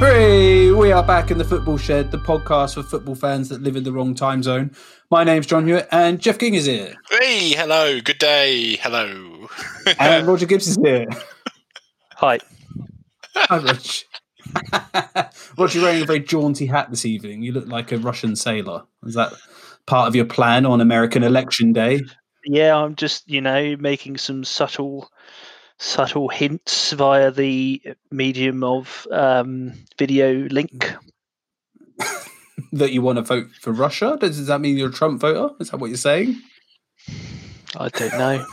Hooray! We are back in the Football Shed, the podcast for football fans that live in the wrong time zone. My name's John Hewitt, and Jeff King is here. Hey, hello, good day, hello. And Roger Gibbs is here. Hi. Hi, Rich. Roger, you're wearing a very jaunty hat this evening. You look like a Russian sailor. Is that part of your plan on American election day? Yeah, I'm just, you know, making some subtle subtle hints via the medium of um, video link. that you want to vote for Russia? Does, does that mean you're a Trump voter? Is that what you're saying? I don't know.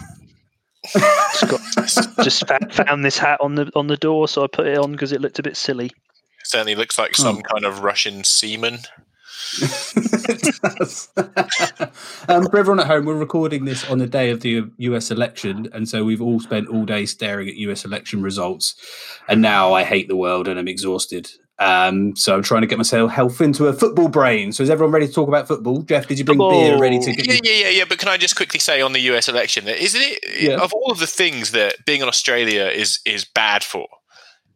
just, got, just fa- found this hat on the on the door, so I put it on because it looked a bit silly. Certainly looks like some kind of Russian seaman. It does. um, for everyone at home, we're recording this on the day of the US election, and so we've all spent all day staring at US election results. And now I hate the world and I'm exhausted. Um, so I'm trying to get myself health into a football brain. So is everyone ready to talk about football? Jeff, did you bring beer ready to get Yeah, yeah, yeah, yeah. But can I just quickly say on the US election that isn't it Yeah. of all of the things that being in Australia is is bad for,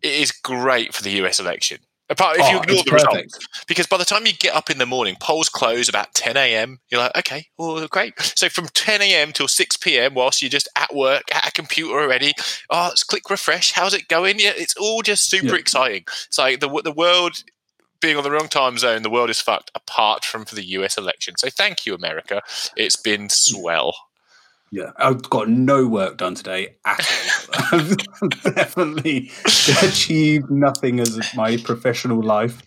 it is great for the US election. Apart if oh, you Oh, ignore the perfect. results, because by the time you get up in the morning, polls close about 10 a.m. You're like, okay, well, great. So from 10 a.m. till 6 p.m., whilst you're just at work at a computer already, oh, let's click refresh. How's it going? Yeah, it's all just super Yeah. exciting. It's like the the world being on the wrong time zone, the world is fucked. Apart from for the U.S. election, so thank you, America. It's been swell. Yeah, I've got no work done today at all. I've definitely achieved nothing as my professional life,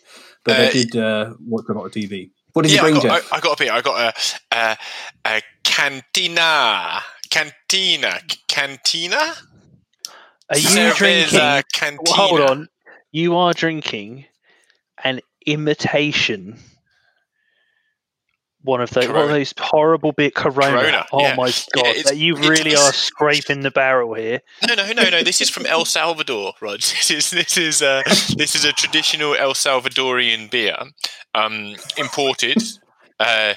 but I Uh, did uh, watch a lot of TV. What did yeah, you bring, I got, Jeff? I, I got a beer. I got a, a, a cantina, cantina, cantina. Are you Cerveza drinking? Cantina. Well, hold on. You are drinking an imitation. One of those, one of those horrible bit Corona. Corona, Oh yeah. my god! it's- that you it's- really are scraping the barrel here. No, no, no, no. This is from El Salvador, Rog. This is this is uh, this is a traditional El Salvadorian beer, um, imported. Uh,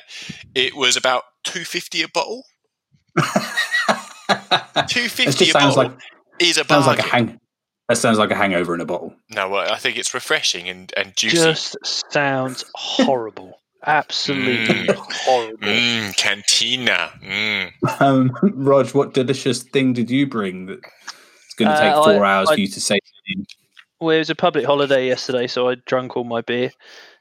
it was about two fifty a bottle. two fifty It fifty just a sounds bottle like is a sounds bargain. like a hang. That sounds like a hangover in a bottle. no, well, I think it's refreshing and, and juicy. Just sounds horrible. Absolutely horrible. Mmm, cantina. Mm. Um, Rog, what delicious thing did you bring that it's going to Uh, take four I- hours I- for you to say? Well, it was a public holiday yesterday, so I drank all my beer.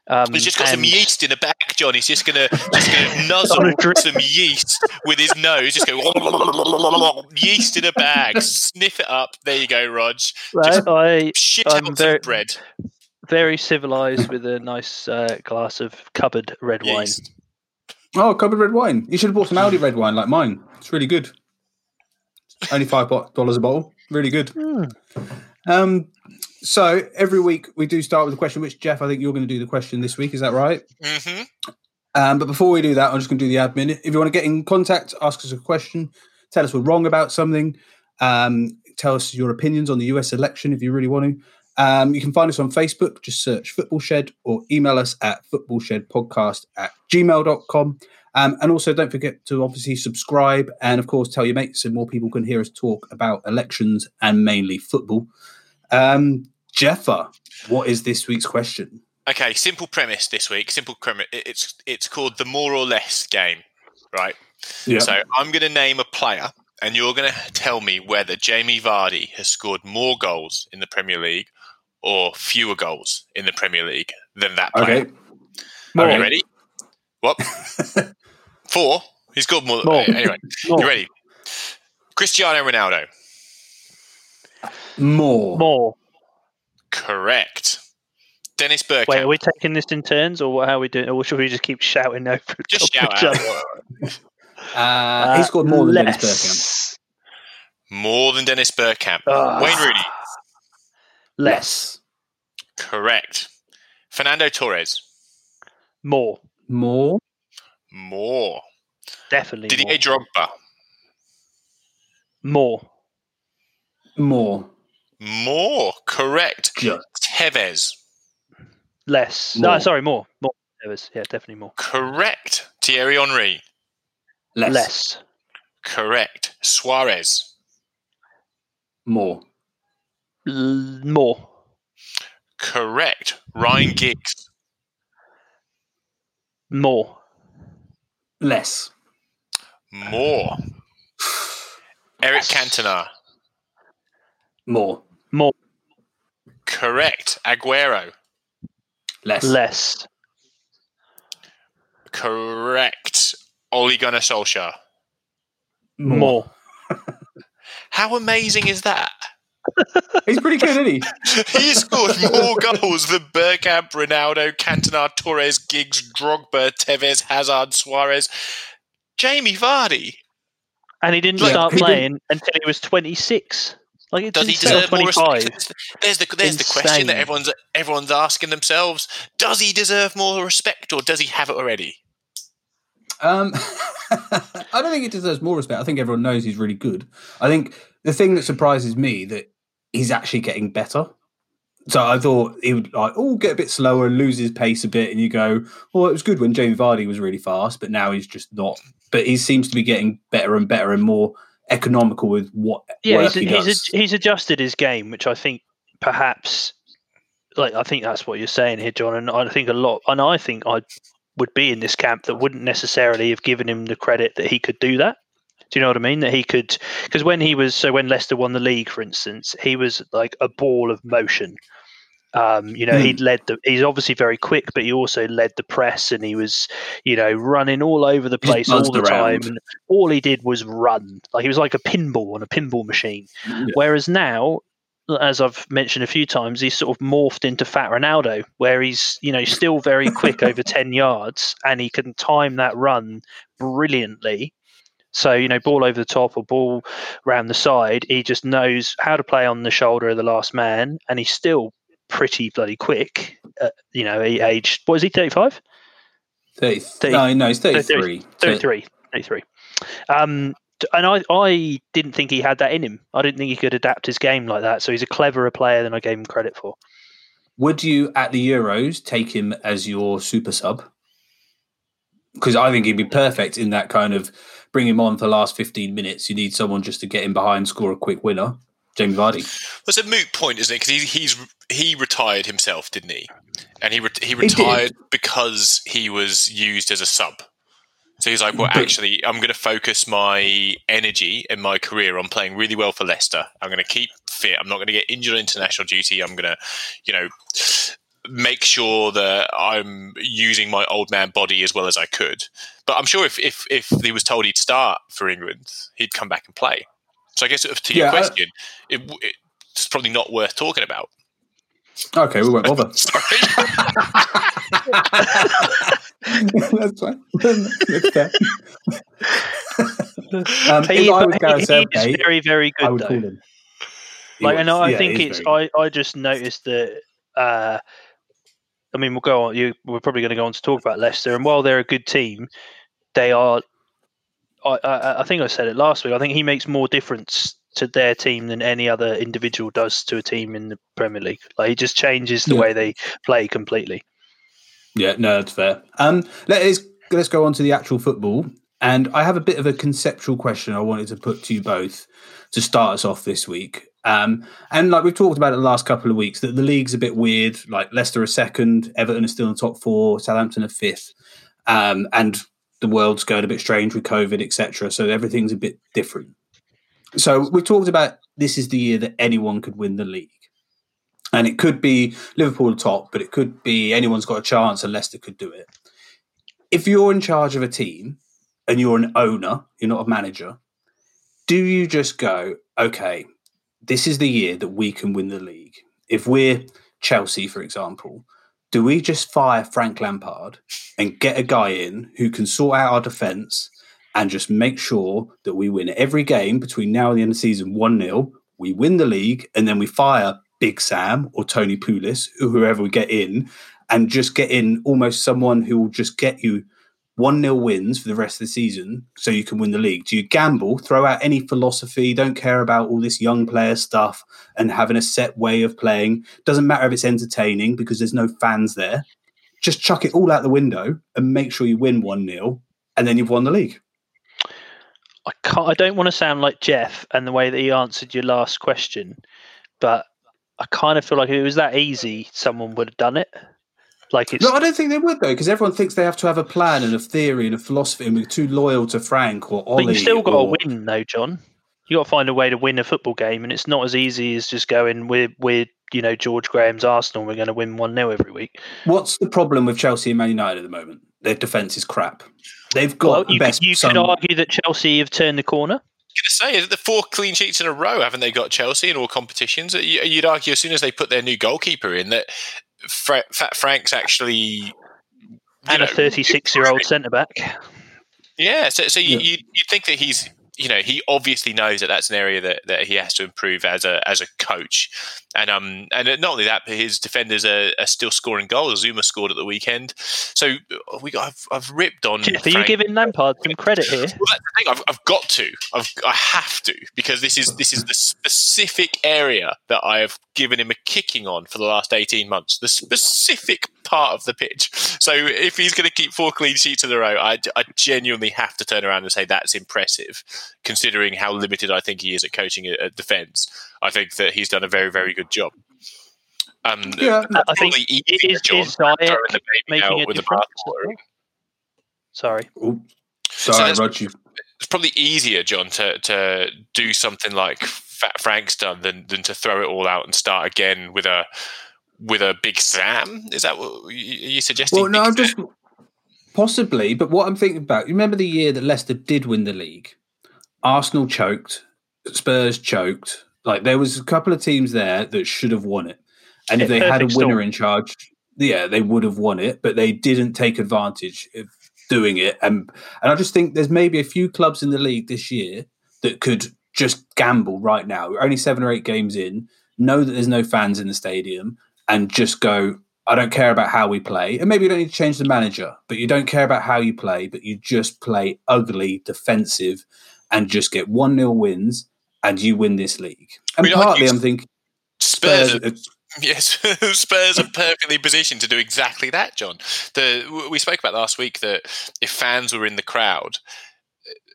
Um, He's just got some yeast in the bag, John. He's just gonna just gonna nuzzle some yeast with his nose. Just go yeast in a bag. Sniff it up. There you go, Rog. Just- I Shit I'm out very- some bread. Very civilized with a nice uh, glass of cupboard red wine. Yeast. Oh, cupboard red wine. You should have bought some Aldi red wine like mine. It's really good. Only five dollars a bottle. Really good. Mm. Um, so every week we do start with a question. Which Jeff, I think you're going to do the question this week. Is that right? hmm Um, but before we do that, I'm just going to do the admin. If you want to get in contact, ask us a question, tell us we're wrong about something, um, tell us your opinions on the US election if you really want to. Um, you can find us on Facebook, just search Football Shed or email us at footballshedpodcast at gmail.com. Um, and also don't forget to obviously subscribe and, of course, tell your mates so more people can hear us talk about elections and mainly football. Um, Jeffa, what is this week's question? Okay, simple premise this week. Simple premise. It's it's called the more or less game, right? Yeah. So I'm going to name a player, and you're going to tell me whether Jamie Vardy has scored more goals in the Premier League or fewer goals in the Premier League than that player. Okay. Are you ready? What? Four? He's got more. More. Anyway, More. you ready? Cristiano Ronaldo. More. More. Correct. Dennis Bergkamp. Wait, are we taking this in turns, or what- how are we doing? Or should we just keep shouting over? Just shout each out. other? Uh, he scored more than Dennis Bergkamp. More than Dennis Bergkamp. Ah. Wayne Rooney. Less. Correct. Fernando Torres. More. More. More. Definitely Didier more. Drogba. More. More. More. Correct. Just. Tevez. Less. More. No, sorry, more. More. Evers. Yeah, definitely more. Correct. Thierry Henry. Less. Less. Correct. Suarez. More. L- more. Correct. Ryan Giggs. More. Less. More. Eric Cantona. More. More. Correct. Aguero. Less. Less. Correct. Ole Gunnar Solskjaer. More. How amazing is that? He's pretty good, isn't he? he scored more goals than Bergkamp, Ronaldo, Cantona, Torres, Giggs, Drogba, Tevez, Hazard, Suarez, Jamie Vardy. And he didn't Yeah, start he playing until he was 26. Like it Does he didn't deserve more respect? There's the there's the question that everyone's everyone's asking themselves. Does he deserve more respect, or does he have it already? Um, I don't think he deserves more respect. I think everyone knows he's really good. I think the thing that surprises me that he's actually getting better. So I thought he would like oh get a bit slower and lose his pace a bit, and you go, well, it was good when Jamie Vardy was really fast, but now he's just not. But he seems to be getting better and better and more economical with what Yeah, he's, he he's, he's adjusted his game, which I think perhaps, like I think that's what you're saying here, John. And I think a lot, and I think I would be in this camp that wouldn't necessarily have given him the credit that he could do that. Do you know what I mean? That he could, because when he was, so when Leicester won the league, for instance, he was like a ball of motion. Um, you know, Hmm. he'd led the. He's obviously very quick, but he also led the press, and he was, you know, running all over the place all the around. time. And all he did was run, like he was like a pinball on a pinball machine. Yeah. Whereas now, as I've mentioned a few times, he's sort of morphed into Fat Ronaldo, where he's you know still very quick over ten yards, and he can time that run brilliantly. So you know, ball over the top or ball round the side, he just knows how to play on the shoulder of the last man, and he's still pretty bloody quick. Uh, you know, he aged what is he thirty five? 30, Thirty- no, no, he's 33. 33. 33. Um, and I, I didn't think he had that in him. I didn't think he could adapt his game like that. So he's a cleverer player than I gave him credit for. Would you at the Euros take him as your super sub? Because I think he'd be perfect in that kind of bring him on for the last 15 minutes. You need someone just to get him behind, score a quick winner. Jamie Vardy. That's a moot point, isn't it? Because he, he's he retired himself, didn't he? And he re- he retired because he was used as a sub. So he's like, well, actually, I'm going to focus my energy and my career on playing really well for Leicester. I'm going to keep fit. I'm not going to get injured on international duty. I'm going to, you know, make sure that I'm using my old man body as well as I could. But I'm sure if if if he was told he'd start for England, he'd come back and play. So I guess to your Yeah, I- question, it, it's probably not worth talking about. Okay, we won't bother. Sorry. That's fine. That's fair. um, He, if I was he- Gareth he Southgate, is very, very I good, would though. call him. He Like, was. and I Yeah, think it's. I, I just noticed that. Uh, I mean, we'll go on. You, we're probably going to go on to talk about Leicester, and while they're a good team, they are. I, I, I think I said it last week. I think he makes more difference to their team than any other individual does to a team in the Premier League. Like he just changes the Yeah. way they play completely. Yeah, no, that's fair. Um, let's let's go on to the actual football. And I have a bit of a conceptual question I wanted to put to you both to start us off this week. Um, and like we've talked about in the last couple of weeks, that the league's a bit weird. Like Leicester are second, Everton is still in the top four, Southampton are fifth, um, and the world's going a bit strange with COVID, etc. So everything's a bit different. So we've talked about this is the year that anyone could win the league. And it could be Liverpool top, but it could be anyone's got a chance and Leicester could do it. If you're in charge of a team and you're an owner, you're not a manager, do you just go, okay, this is the year that we can win the league? If we're Chelsea, for example, do we just fire Frank Lampard and get a guy in who can sort out our defence and just make sure that we win every game between now and the end of the season 1 0? We win the league and then we fire Big Sam or Tony Pulis, or whoever we get in, and just get in almost someone who will just get you 1 0 wins for the rest of the season so you can win the league? Do you gamble, throw out any philosophy, don't care about all this young player stuff and having a set way of playing? Doesn't matter if it's entertaining because there's no fans there. Just chuck it all out the window and make sure you win 1 0, and then you've won the league. I can't. I don't want to sound like Jeff and the way that he answered your last question, but I kind of feel like if it was that easy, someone would have done it. Like it's No, I don't think they would though, because everyone thinks they have to have a plan and a theory and a philosophy, and we're too loyal to Frank or Ollie. but you still got or- to win, though, John. You got to find a way to win a football game, and it's not as easy as just going with with you know George Graham's Arsenal. We're going to win one 0 every week. What's the problem with Chelsea and Man United at the moment? Their defense is crap. They've got Well, the you, best. you some- could argue that Chelsea have turned the corner. I was going to say, is it the four clean sheets in a row? Haven't they got Chelsea in all competitions? You'd argue as soon as they put their new goalkeeper in that Fra- Fat Frank's actually. And a 36 year old centre back. Yeah, so so you Yeah. you you think that he's you know he obviously knows that that's an area that, that he has to improve as a as a coach, and um and not only that, but his defenders are, are still scoring goals. Zouma scored at the weekend, so we got I've, I've ripped on. Are you giving Lampard some credit here? Well, that's the thing. I've, I've got to. I've, I have to because this is this is the specific area that I have given him a kicking on for the last eighteen months. The specific part of the pitch. So if he's going to keep four clean sheets in a row, I, I genuinely have to turn around and say that's impressive, considering how limited I think he is at coaching at, at defence. I think that he's done a very very good job. Um, Yeah, I think probably it easier, is, John, is Ziyech throwing the baby making out a with the difference. bathwater. Sorry. Sorry, that's- Rod. You it's probably easier, John, to to do something like Fat Frank's done than than to throw it all out and start again with a with a big Sam. Is that what you- you suggesting? Well, no, I'm just possibly, but what I'm thinking about, you remember the year that Leicester did win the league? Arsenal choked, Spurs choked. Like there was a couple of teams there that should have won it, and if they had a winner in charge, yeah, they would have won it. But they didn't take advantage of doing it, and and I just think there's maybe a few clubs in the league this year that could just gamble right now. We're only seven or eight games in, know that there's no fans in the stadium, and just go, I don't care about how we play. And maybe you don't need to change the manager, but you don't care about how you play, but you just play ugly, defensive, and just get 1 0 wins and you win this league. And I mean, partly I'm thinking Spurs. Spurs, are- Yes, Spurs are perfectly positioned to do exactly that, John. The we spoke about last week that if fans were in the crowd,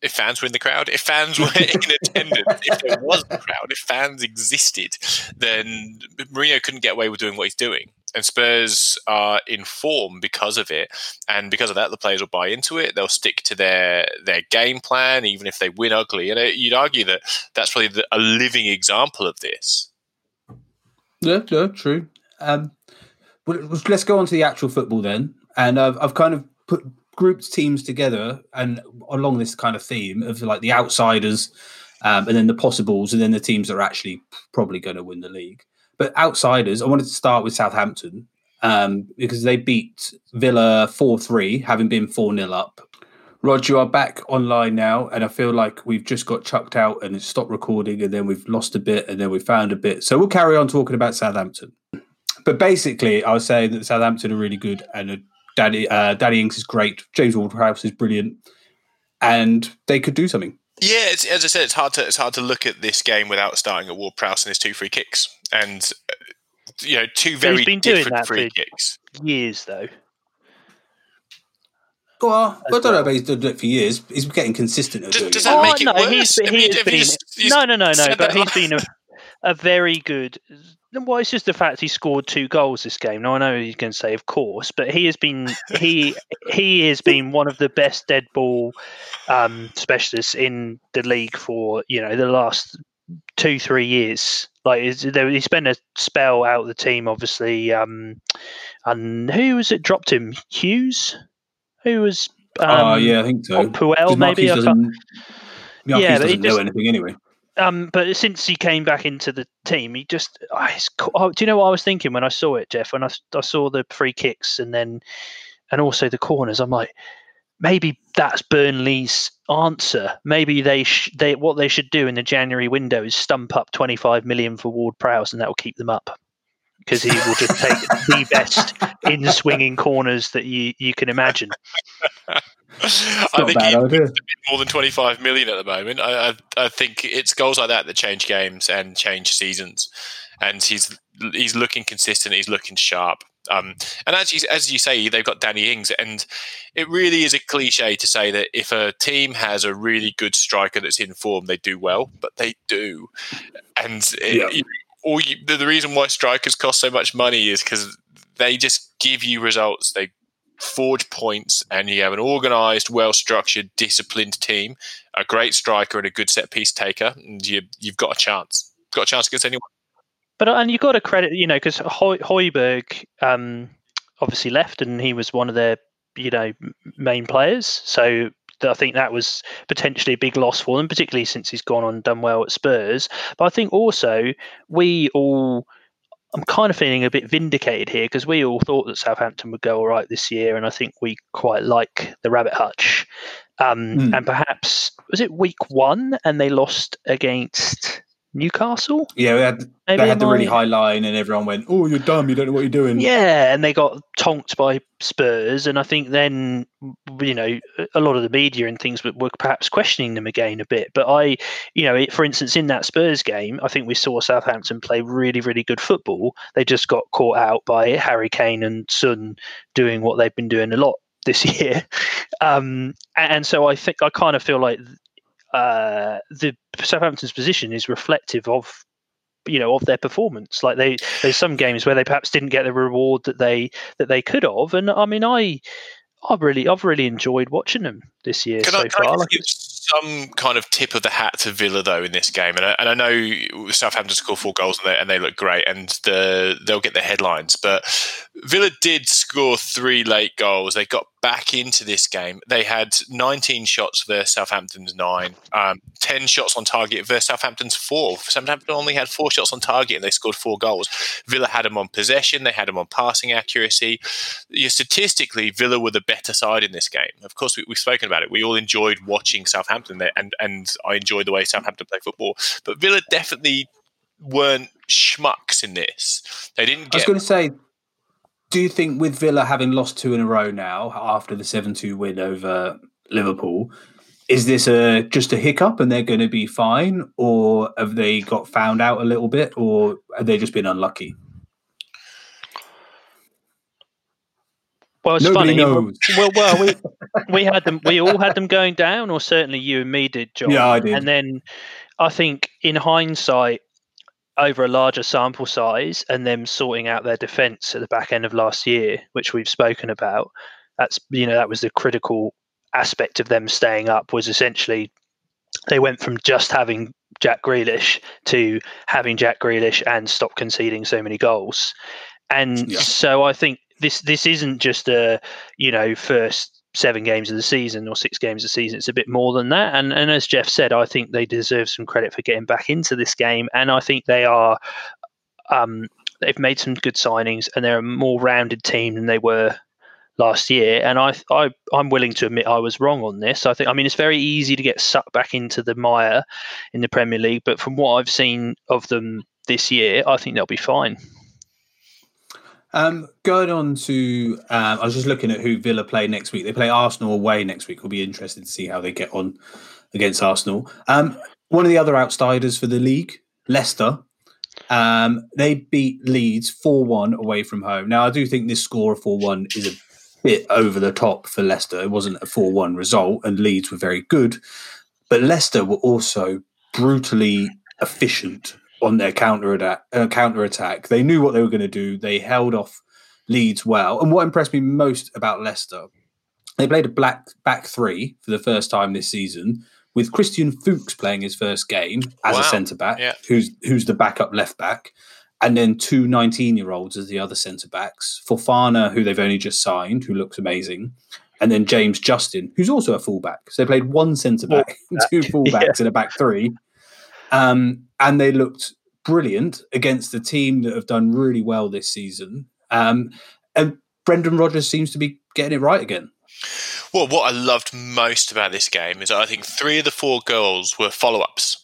if fans were in the crowd, if fans were in attendance, if there was a crowd, if fans existed, then Mourinho couldn't get away with doing what he's doing. And Spurs are in form because of it, and because of that, the players will buy into it. They'll stick to their their game plan, even if they win ugly. And uh, you'd argue that that's probably the, a living example of this. Yeah, yeah, true. Um, well, let's go on to the actual football then. And I've, I've kind of put grouped teams together and along this kind of theme of like the outsiders um, and then the possibles and then the teams that are actually probably going to win the league. But outsiders, I wanted to start with Southampton um, because they beat Villa 4 3, having been 4 0 up. Rod, you are back online now, and I feel like we've just got chucked out and it stopped recording, and then we've lost a bit, and then we found a bit. So we'll carry on talking about Southampton. But basically, I was saying that Southampton are really good, and uh, Danny uh, Danny Ings is great. James Ward-Prowse is brilliant, and they could do something. Yeah, it's, as I said, it's hard to it's hard to look at this game without starting at Ward Prowse and his two free kicks, and uh, you know two very been doing different that free for- kicks. Years though. Well, I don't know well. if he's done it for years. He's getting consistent at Does- doing does it. that oh make it no, worse? he's, he's been. just- you no, no, no, no. But that he's like- been a, a very good. Well, it's just the fact he scored two goals this game. Now I know he's going to say, of course, but he has been he he has been one of the best dead ball um, specialists in the league for you know the last two three years. Like is- there, he spent a spell out of the team, obviously. Um, and who was it? Dropped him? Hughes. Who was? Um, Oh, yeah, I think so. Puel, maybe. I can't- doesn't, Yeah, he doesn't know just- anything anyway. Um, but since he came back into the team, he just. It's oh, do you know what I was thinking when I saw it, Jeff? When I saw the free kicks and then, and also the corners, I'm like, maybe that's Burnley's answer. Maybe they sh- they what they should do in the January window is stump up 25 million for Ward Prowse, and that will keep them up because he will just take the best in swinging corners that you you can imagine. I think bad he, more than 25 million at the moment. I, I, I think it's goals like that that change games and change seasons. And he's he's looking consistent. He's looking sharp. Um, and as you, as you say, they've got Danny Ings, and it really is a cliche to say that if a team has a really good striker that's in form, they do well, but they do. And it- Yeah. you- all you, the, the reason why strikers cost so much money is because they just give you results. They forge points, and you have an organised, well-structured, disciplined team, a great striker, and a good set piece taker, and you, you've got a chance. Got a chance against anyone. But and you've got to credit, you know, because Højbjerg um, obviously left, and he was one of their, you know, main players. So I think that was potentially a big loss for them, particularly since he's gone on and done well at Spurs. But I think also we all. I'm kind of feeling a bit vindicated here because we all thought that Southampton would go all right this year, and I think we quite like the Rabbit Hutch. Um, Mm. And perhaps was it week one, and they lost against Newcastle? Yeah, they had, Maybe they had the really I- high line, and everyone went, "Oh, you're dumb. You don't know what you're doing." Yeah, and they got tonked by Spurs, and I think then you know a lot of the media and things were, were perhaps questioning them again a bit. But I, you know, it, for instance, in that Spurs game, I think we saw Southampton play really, really good football. They just got caught out by Harry Kane and Son doing what they've been doing a lot this year, um, and so I think I kind of feel like uh, the Southampton's position is reflective of you know of their performance. Like they there's some games where they perhaps didn't get the reward that they that they could have. And i mean i i've really i've really enjoyed watching them this year Can so I, far Some kind of tip of the hat to Villa though in this game? And I, and I know Southampton scored four goals and they, and they look great, and the they'll get the headlines. But Villa did score three late goals. They got back into this game. They had 19 shots versus Southampton's nine, um, 10 shots on target versus Southampton's four. Southampton only had four shots on target and they scored four goals. Villa had them on possession. They had them on passing accuracy. Yeah, statistically, Villa were the better side in this game. Of course, we, we've spoken about it. We all enjoyed watching Southampton there, and and I enjoy the way Southampton play football. But Villa definitely weren't schmucks in this. They didn't I was going to say, do you think with Villa having lost two in a row now after the seven-two win over Liverpool, is this a just a hiccup and they're going to be fine, or have they got found out a little bit, or have they just been unlucky? Well it's Nobody funny knows. well well we we had them we all had them going down or certainly you and me did john Yeah, I did. and then i think in hindsight over a larger sample size and them sorting out their defense at the back end of last year which we've spoken about that's you know that was the critical aspect of them staying up was essentially they went from just having Jack Grealish to having Jack Grealish and stop conceding so many goals. And Yeah. so I think this this isn't just a you know first seven games of the season or six games of the season. It's a bit more than that. And and as Jeff said, I think they deserve some credit for getting back into this game. And I think they are um, they've made some good signings and they're a more rounded team than they were last year. And I, I I'm willing to admit I was wrong on this. I think I mean it's very easy to get sucked back into the mire in the Premier League, but from what I've seen of them this year, I think they'll be fine. Um, going on to, um, I was just looking at who Villa play next week. They play Arsenal away next week. We'll be interested to see how they get on against Arsenal. Um, one of the other outsiders for the league, Leicester, um, they beat Leeds 4 1 away from home. Now, I do think this score of 4 1 is a bit over the top for Leicester. It wasn't a 4 1 result, and Leeds were very good. But Leicester were also brutally efficient on their counter attack. Uh, counter attack. They knew what they were going to do. They held off Leeds well. And what impressed me most about Leicester, they played a black back three for the first time this season with Christian Fuchs playing his first game as Wow. a centre back, Yeah. who's who's the backup left back, and then two 19 year olds as the other centre backs. Fofana, who they've only just signed, who looks amazing. And then James Justin, who's also a fullback. So they played one centre back, two fullbacks in a back three. Um, and they looked brilliant against a team that have done really well this season. Um, and Brendan Rodgers seems to be getting it right again. Well, what I loved most about this game is I think three of the four goals were follow ups.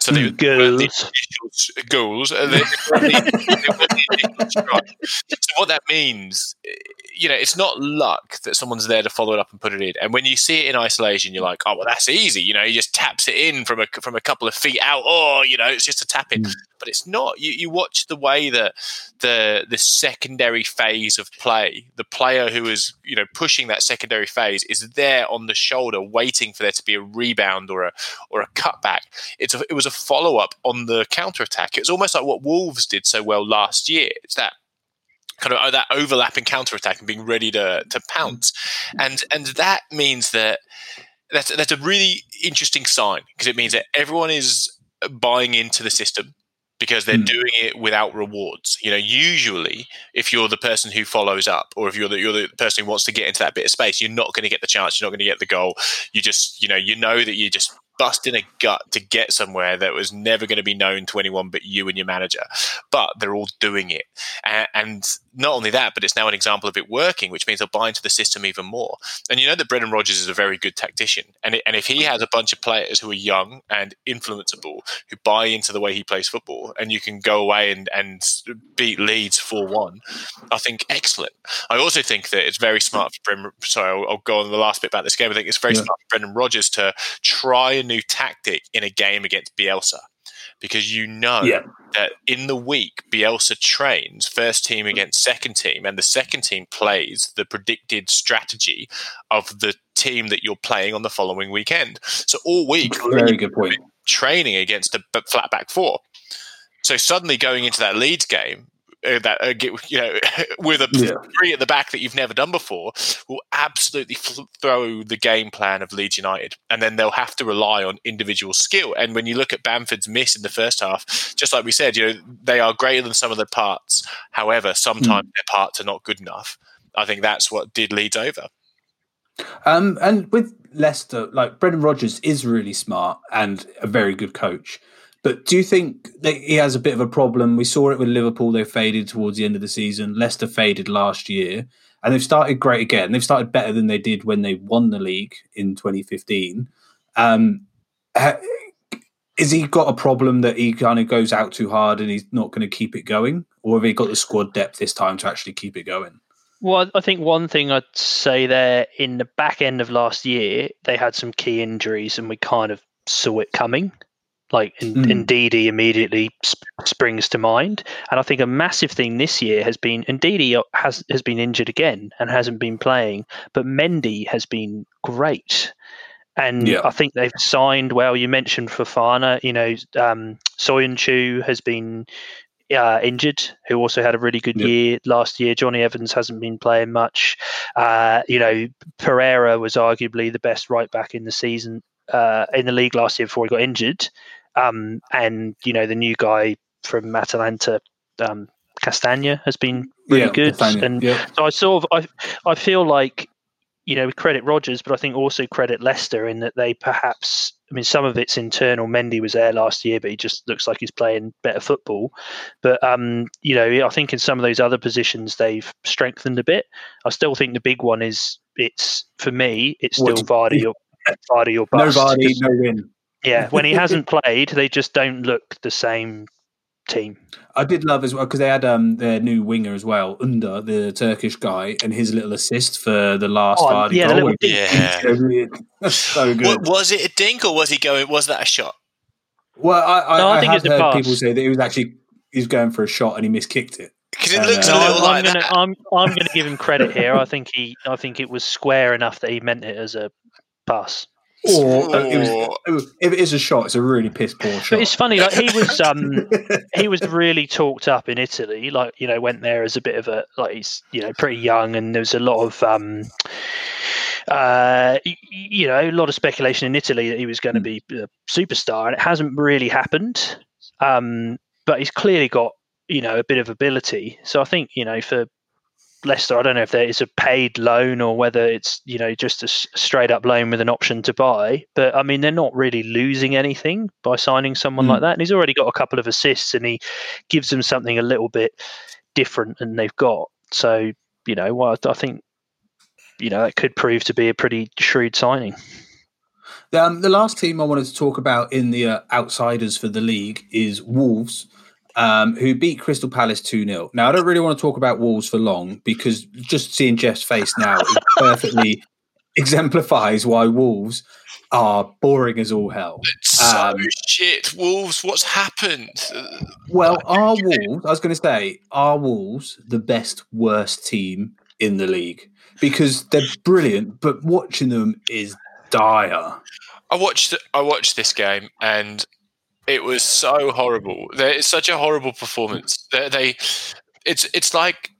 So they, Mm, the goals. goals. and They, they the- they weren't the initial strike. So what that means, you know, it's not luck that someone's there to follow it up and put it in. And when you see it in isolation, you're like, oh well, that's easy. You know, he just taps it in from a from a couple of feet out. Oh, you know, it's just a tap in. Mm. but it's not. You, you watch the way that the the secondary phase of play, the player who is you know pushing that secondary phase is there on the shoulder, waiting for there to be a rebound or a or a cutback. It's a, it was a follow up on the counter attack. It's almost like what Wolves did so well last year. It's that kind of oh, that overlapping counter attack and being ready to to pounce, and and that means that that's that's a really interesting sign because it means that everyone is buying into the system because they're mm. doing it without rewards. You know, usually if you're the person who follows up or if you're the you're the person who wants to get into that bit of space, you're not going to get the chance, you're not going to get the goal. You just, you know, you know that you just busting a gut to get somewhere that was never going to be known to anyone but you and your manager. But they're all doing it. And not only that, but it's now an example of it working, which means they'll buy into the system even more. And you know that Brendan Rodgers is a very good tactician. And, it, and if he mm. has a bunch of players who are young and influenceable, who buy into the way he plays football, and you can go away and, and beat Leeds 4 1, I think excellent. I also think that it's very mm. smart for Brendan. Sorry, I'll, I'll, go on the last bit about this game. I think it's very yeah. smart for Brendan Rodgers to try a new tactic in a game against Bielsa because you know yeah. that in the week Bielsa trains first team mm. against second team, and the second team plays the predicted strategy of the team that you're playing on the following weekend. So all week, very good point. Training against a flat back four. So suddenly going into that Leeds game, uh, that uh, you know with a yeah. three at the back that you've never done before will absolutely f- throw the game plan of Leeds United, and then they'll have to rely on individual skill. And when you look at Bamford's miss in the first half, just like we said, you know they are greater than some of the parts. However, sometimes mm. their parts are not good enough. I think that's what did Leeds over. Um, and with Leicester, like Brendan Rodgers is really smart and a very good coach. But do you think that he has a bit of a problem? We saw it with Liverpool; they faded towards the end of the season. Leicester faded last year, and they've started great again. They've started better than they did when they won the league in 2015. Um, is he got a problem that he kind of goes out too hard and he's not going to keep it going, or have he got the squad depth this time to actually keep it going? Well, I think one thing I'd say there in the back end of last year, they had some key injuries, and we kind of saw it coming. Like in, mm. Ndidi immediately sp- springs to mind, and I think a massive thing this year has been Ndidi has has been injured again and hasn't been playing, but Mendy has been great, and yeah. I think they've signed well. You mentioned Fofana, you know, um, Soyuncu has been uh, injured, who also had a really good yep. year last year. Jonny Evans hasn't been playing much. Uh, you know, Pereira was arguably the best right back in the season uh, in the league last year before he got injured. Um, and you know the new guy from Atalanta, um, Castagna, has been really yeah, good. Castagna, and yeah. so I sort of I I feel like you know credit Rodgers, but I think also credit Leicester in that they perhaps. I mean, some of it's internal. Mendy was there last year, but he just looks like he's playing better football. But um, you know, I think in some of those other positions they've strengthened a bit. I still think the big one is it's for me. It's still Vardy or Vardy or bust. No Vardy, no win. Yeah, when he hasn't played, they just don't look the same team. I did love as well because they had um, their new winger as well, Under the Turkish guy, and his little assist for the last oh, yeah, goal. Yeah, so good. Was it a dink or was he going? Was that a shot? Well, I, I, no, I, I have heard people say that he was actually he's going for a shot and he miskicked it. Because it looks uh, a little I'm, like gonna, I'm, I'm going to give him credit here. I think he, I think it was square enough that he meant it as a pass. Or uh, it was, if it is a shot, it's a really piss poor shot. But it's funny, like he was, um, he was really talked up in Italy. Like you know, went there as a bit of a like he's you know pretty young, and there was a lot of um, uh, you know, a lot of speculation in Italy that he was going to hmm. be a superstar, and it hasn't really happened. Um, but he's clearly got you know a bit of ability. So I think you know for Leicester, I don't know if there is a paid loan or whether it's you know just a straight up loan with an option to buy. But I mean, they're not really losing anything by signing someone mm. like that. And he's already got a couple of assists, and he gives them something a little bit different than they've got. So you know, well, I think you know that could prove to be a pretty shrewd signing. Um, the last team I wanted to talk about in the uh, outsiders for the league is Wolves um, who beat Crystal Palace 2 0. Now, I don't really want to talk about Wolves for long because just seeing Jeff's face now perfectly exemplifies why Wolves are boring as all hell. It's so Um, shit. Wolves, what's happened? Well, are Wolves? I was going to say, are Wolves the best worst team in the league? Because they're brilliant, but watching them is dire. I watched I watched this game and it was so horrible. It's such a horrible performance. They, they it's it's like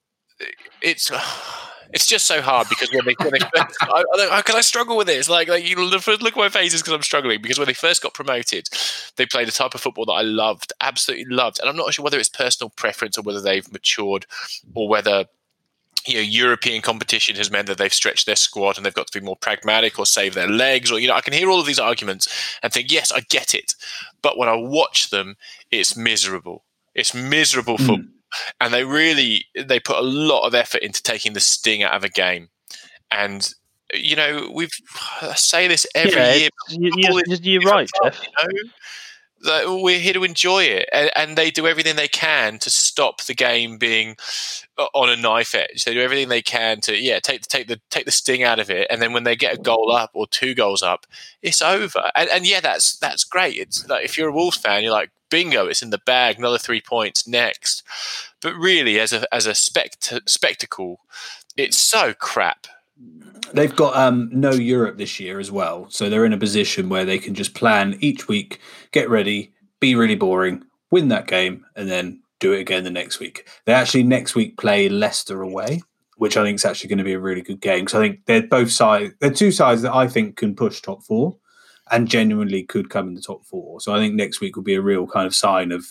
it's it's just so hard because when they, when they first, I, how can I struggle with this? Like, like you look, look at my faces because I'm struggling because when they first got promoted, they played a type of football that I loved, absolutely loved, and I'm not sure whether it's personal preference or whether they've matured or whether you know European competition has meant that they've stretched their squad and they've got to be more pragmatic or save their legs or you know I can hear all of these arguments and think yes I get it but when I watch them it's miserable it's miserable Mm. football and they really they put a lot of effort into taking the sting out of a game and you know we've I say this every Yeah, year You, football you, you're right, Jeff. you know? We're here to enjoy it, and, and they do everything they can to stop the game being uh, on a knife edge. They do everything they can to yeah take take the take the sting out of it, and then when they get a goal up or two goals up, it's over. And, and yeah, that's that's great. It's like if you're a Wolves fan, you're like bingo, it's in the bag, another three points next. But really, as a as a spect- spectacle, it's so crap. They've got um, no Europe this year as well, so they're in a position where they can just plan each week, get ready, be really boring, win that game, and then do it again the next week. They actually next week play Leicester away, which I think is actually going to be a really good game because I think they're both sides. They're two sides that I think can push top four, and genuinely could come in the top four. So I think next week will be a real kind of sign of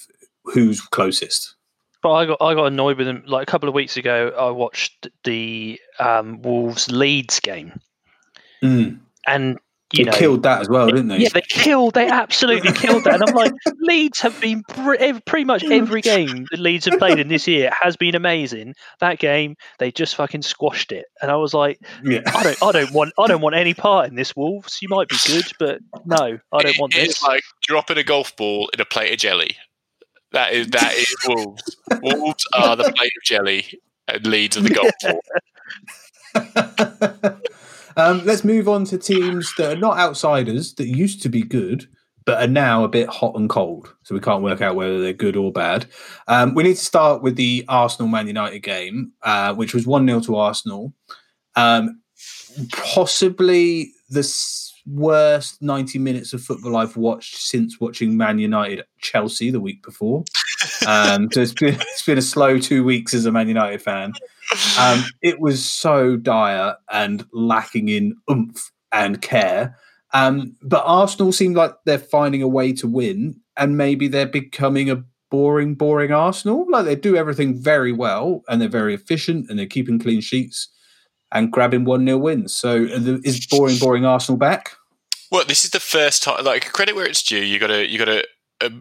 who's closest. But I got I got annoyed with them. Like a couple of weeks ago, I watched the um, Wolves Leeds game, Mm. and you They know, killed that as well, didn't they? yeah, they killed. They absolutely killed that. And I'm like, Leeds have been pre- pretty much every game that Leeds have played in this year has been amazing. That game, they just fucking squashed it, and I was like, yeah. I don't, I don't want, I don't want any part in this. Wolves, you might be good, but no, I don't want It- this. It's like dropping a golf ball in a plate of jelly. That is that is Wolves. Wolves are the plate of jelly, and Leeds are the golf ball. um, let's move on to teams that are not outsiders that used to be good but are now a bit hot and cold. So we can't work out whether they're good or bad. Um, we need to start with the Arsenal Man United game, uh, which was 1 0 to Arsenal. Um, possibly the worst 90 minutes of football I've watched since watching Man United Chelsea the week before. Um, so it's been, it's been a slow two weeks as a Man United fan. Um, it was so dire and lacking in oomph and care. Um, but Arsenal seem like they're finding a way to win, and maybe they're becoming a boring, boring Arsenal. Like they do everything very well, and they're very efficient, and they're keeping clean sheets and grabbing one 0 wins. So uh, is boring, boring Arsenal back? Well, this is the first time. Like credit where it's due. You got to you got to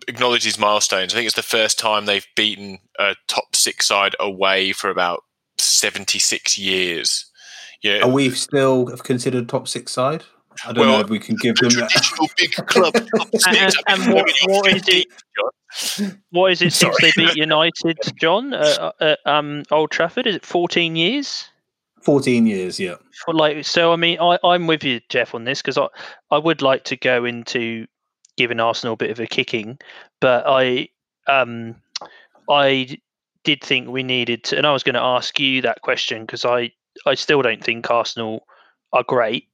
acknowledge these milestones. I think it's the first time they've beaten a top six side away for about seventy six years. Yeah, Are we still considered top six side? I don't Well, know if we can give them that. traditional big club. And, and what, what is it? What is it since Sorry. they beat United, John, uh, at um, Old Trafford? Is it 14 years? 14 years, yeah. Like, so I mean, I, I'm with you, Jeff, on this because I, I would like to go into giving Arsenal a bit of a kicking, but I, um, I did think we needed to, and I was going to ask you that question because I, I still don't think Arsenal are great.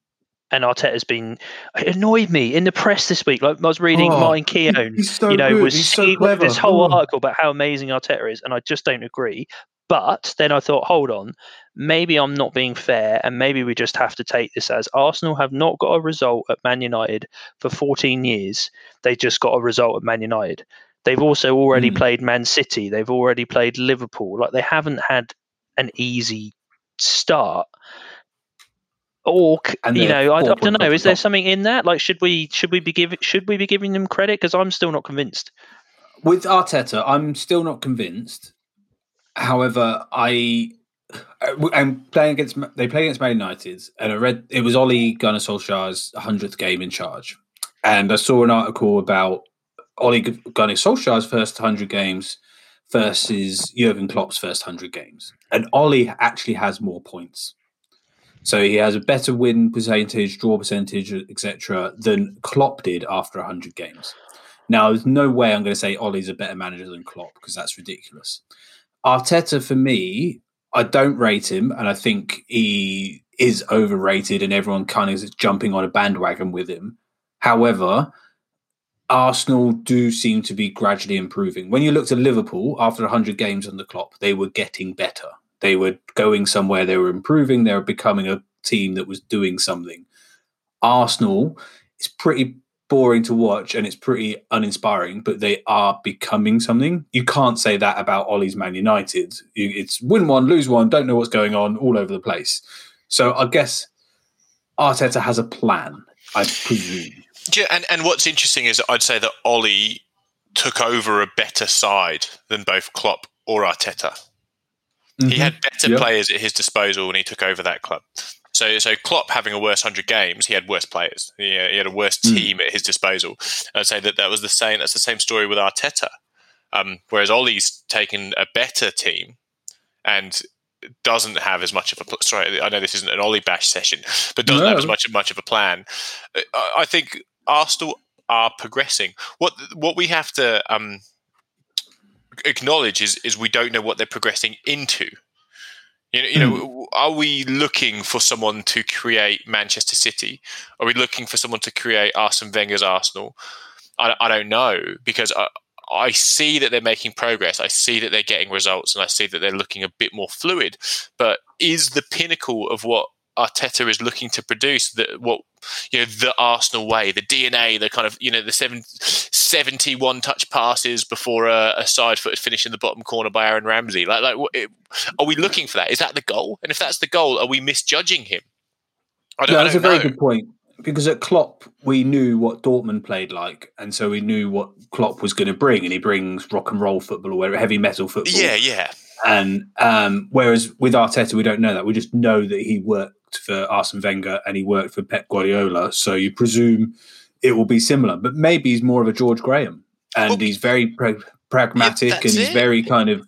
And Arteta's been it annoyed me in the press this week. Like I was reading Oh, Martin Keown, so you know, good. was He's so this whole Oh. article about how amazing Arteta is, and I just don't agree. But then I thought, hold on, maybe I'm not being fair, and maybe we just have to take this as Arsenal have not got a result at Man United for 14 years. They just got a result at Man United. They've also already Hmm. played Man City. They've already played Liverpool. Like they haven't had an easy start. Or And you know, I, I don't know. Is there something in that? Like, should we should we be giving should we be giving them credit? Because I'm still not convinced. With Arteta, I'm still not convinced. However, I uh, I'm playing against they play against Man United, and I read it was Ole Gunnar Solskjaer's hundredth game in charge, and I saw an article about Ole Gunnar Solskjaer's first hundred games versus Jurgen Klopp's first hundred games, and Ollie actually has more points. So he has a better win percentage, draw percentage, etc., than Klopp did after 100 games. Now, there's no way I'm going to say Ollie's a better manager than Klopp because that's ridiculous. Arteta, for me, I don't rate him, and I think he is overrated, and everyone kind of is jumping on a bandwagon with him. However, Arsenal do seem to be gradually improving. When you looked at Liverpool after 100 games on the clock, they were getting better. They were going somewhere, they were improving, they were becoming a team that was doing something. Arsenal is pretty boring to watch and it's pretty uninspiring, but they are becoming something. You can't say that about Ollie's Man United. It's win one, lose one, don't know what's going on all over the place. So I guess Arteta has a plan, I presume. Yeah, and, and what's interesting is I'd say that Ollie took over a better side than both Klopp or Arteta. Mm-hmm. He had better yep. players at his disposal when he took over that club. So, so Klopp having a worse hundred games, he had worse players. He, he had a worse mm. team at his disposal. I'd say that that was the same. That's the same story with Arteta. Um, whereas Ollie's taken a better team and doesn't have as much of a sorry. I know this isn't an Ollie bash session, but doesn't no. have as much much of a plan. I think Arsenal are progressing. What what we have to um, acknowledge is is we don't know what they're progressing into. You know, you know, mm. are we looking for someone to create Manchester City? Are we looking for someone to create Arsene Wenger's Arsenal? I, I don't know because I, I see that they're making progress. I see that they're getting results, and I see that they're looking a bit more fluid. But is the pinnacle of what Arteta is looking to produce the what you know the Arsenal way, the DNA, the kind of you know the seven, 71 touch passes before a, a side foot finish in the bottom corner by Aaron Ramsey. Like, like, what, are we looking for that? Is that the goal? And if that's the goal, are we misjudging him? I don't, that's a very good point because at Klopp we knew what Dortmund played like, and so we knew what Klopp was going to bring, and he brings rock and roll football or heavy metal football. Yeah, yeah. And um, whereas with Arteta, we don't know that. We just know that he worked for Arsene Wenger and he worked for Pep Guardiola. So you presume it will be similar. But maybe he's more of a George Graham and well, he's very pra- pragmatic yeah, and he's it. very kind of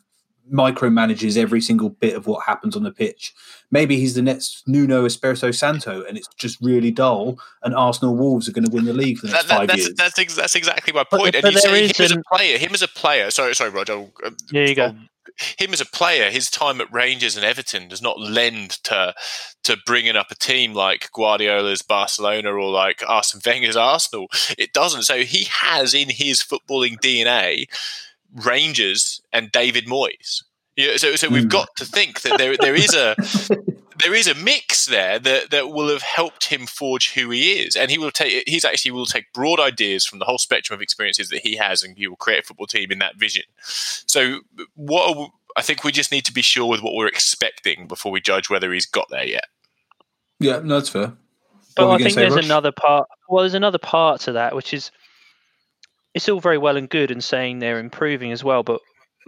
micromanages every single bit of what happens on the pitch. Maybe he's the next Nuno Espirito Santo, and it's just really dull. And Arsenal Wolves are going to win the league for the next that, that, five that's, years. That's, ex- that's exactly my point. But, and but you say him as a player, him as a player. Sorry, sorry, Roger. I'll, um, yeah, you go. Him as a player, his time at Rangers and Everton does not lend to to bringing up a team like Guardiola's Barcelona or like Arsene Wenger's Arsenal. It doesn't. So he has in his footballing DNA Rangers and David Moyes. Yeah, so so we've hmm. got to think that there there is a there is a mix there that, that will have helped him forge who he is, and he will take he's actually will take broad ideas from the whole spectrum of experiences that he has, and he will create a football team in that vision. So, what we, I think we just need to be sure with what we're expecting before we judge whether he's got there yet. Yeah, no, that's fair. But I think say, there's Rush? another part. Well, there's another part to that, which is it's all very well and good and saying they're improving as well, but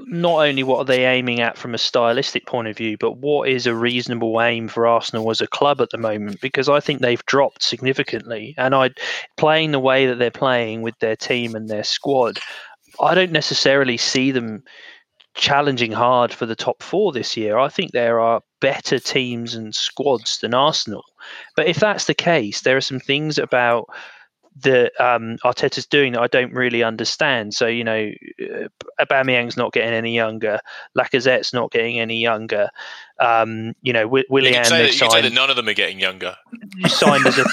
not only what are they aiming at from a stylistic point of view, but what is a reasonable aim for Arsenal as a club at the moment? Because I think they've dropped significantly, and I playing the way that they're playing with their team and their squad, I don't necessarily see them challenging hard for the top four this year. I think there are better teams and squads than Arsenal. But if that's the case, there are some things about that um, Arteta's doing that I don't really understand. So you know, uh, Aubameyang's not getting any younger, Lacazette's not getting any younger. Um, you know, w- Willian. You can, say that, you can say that none of them are getting younger. Signed as a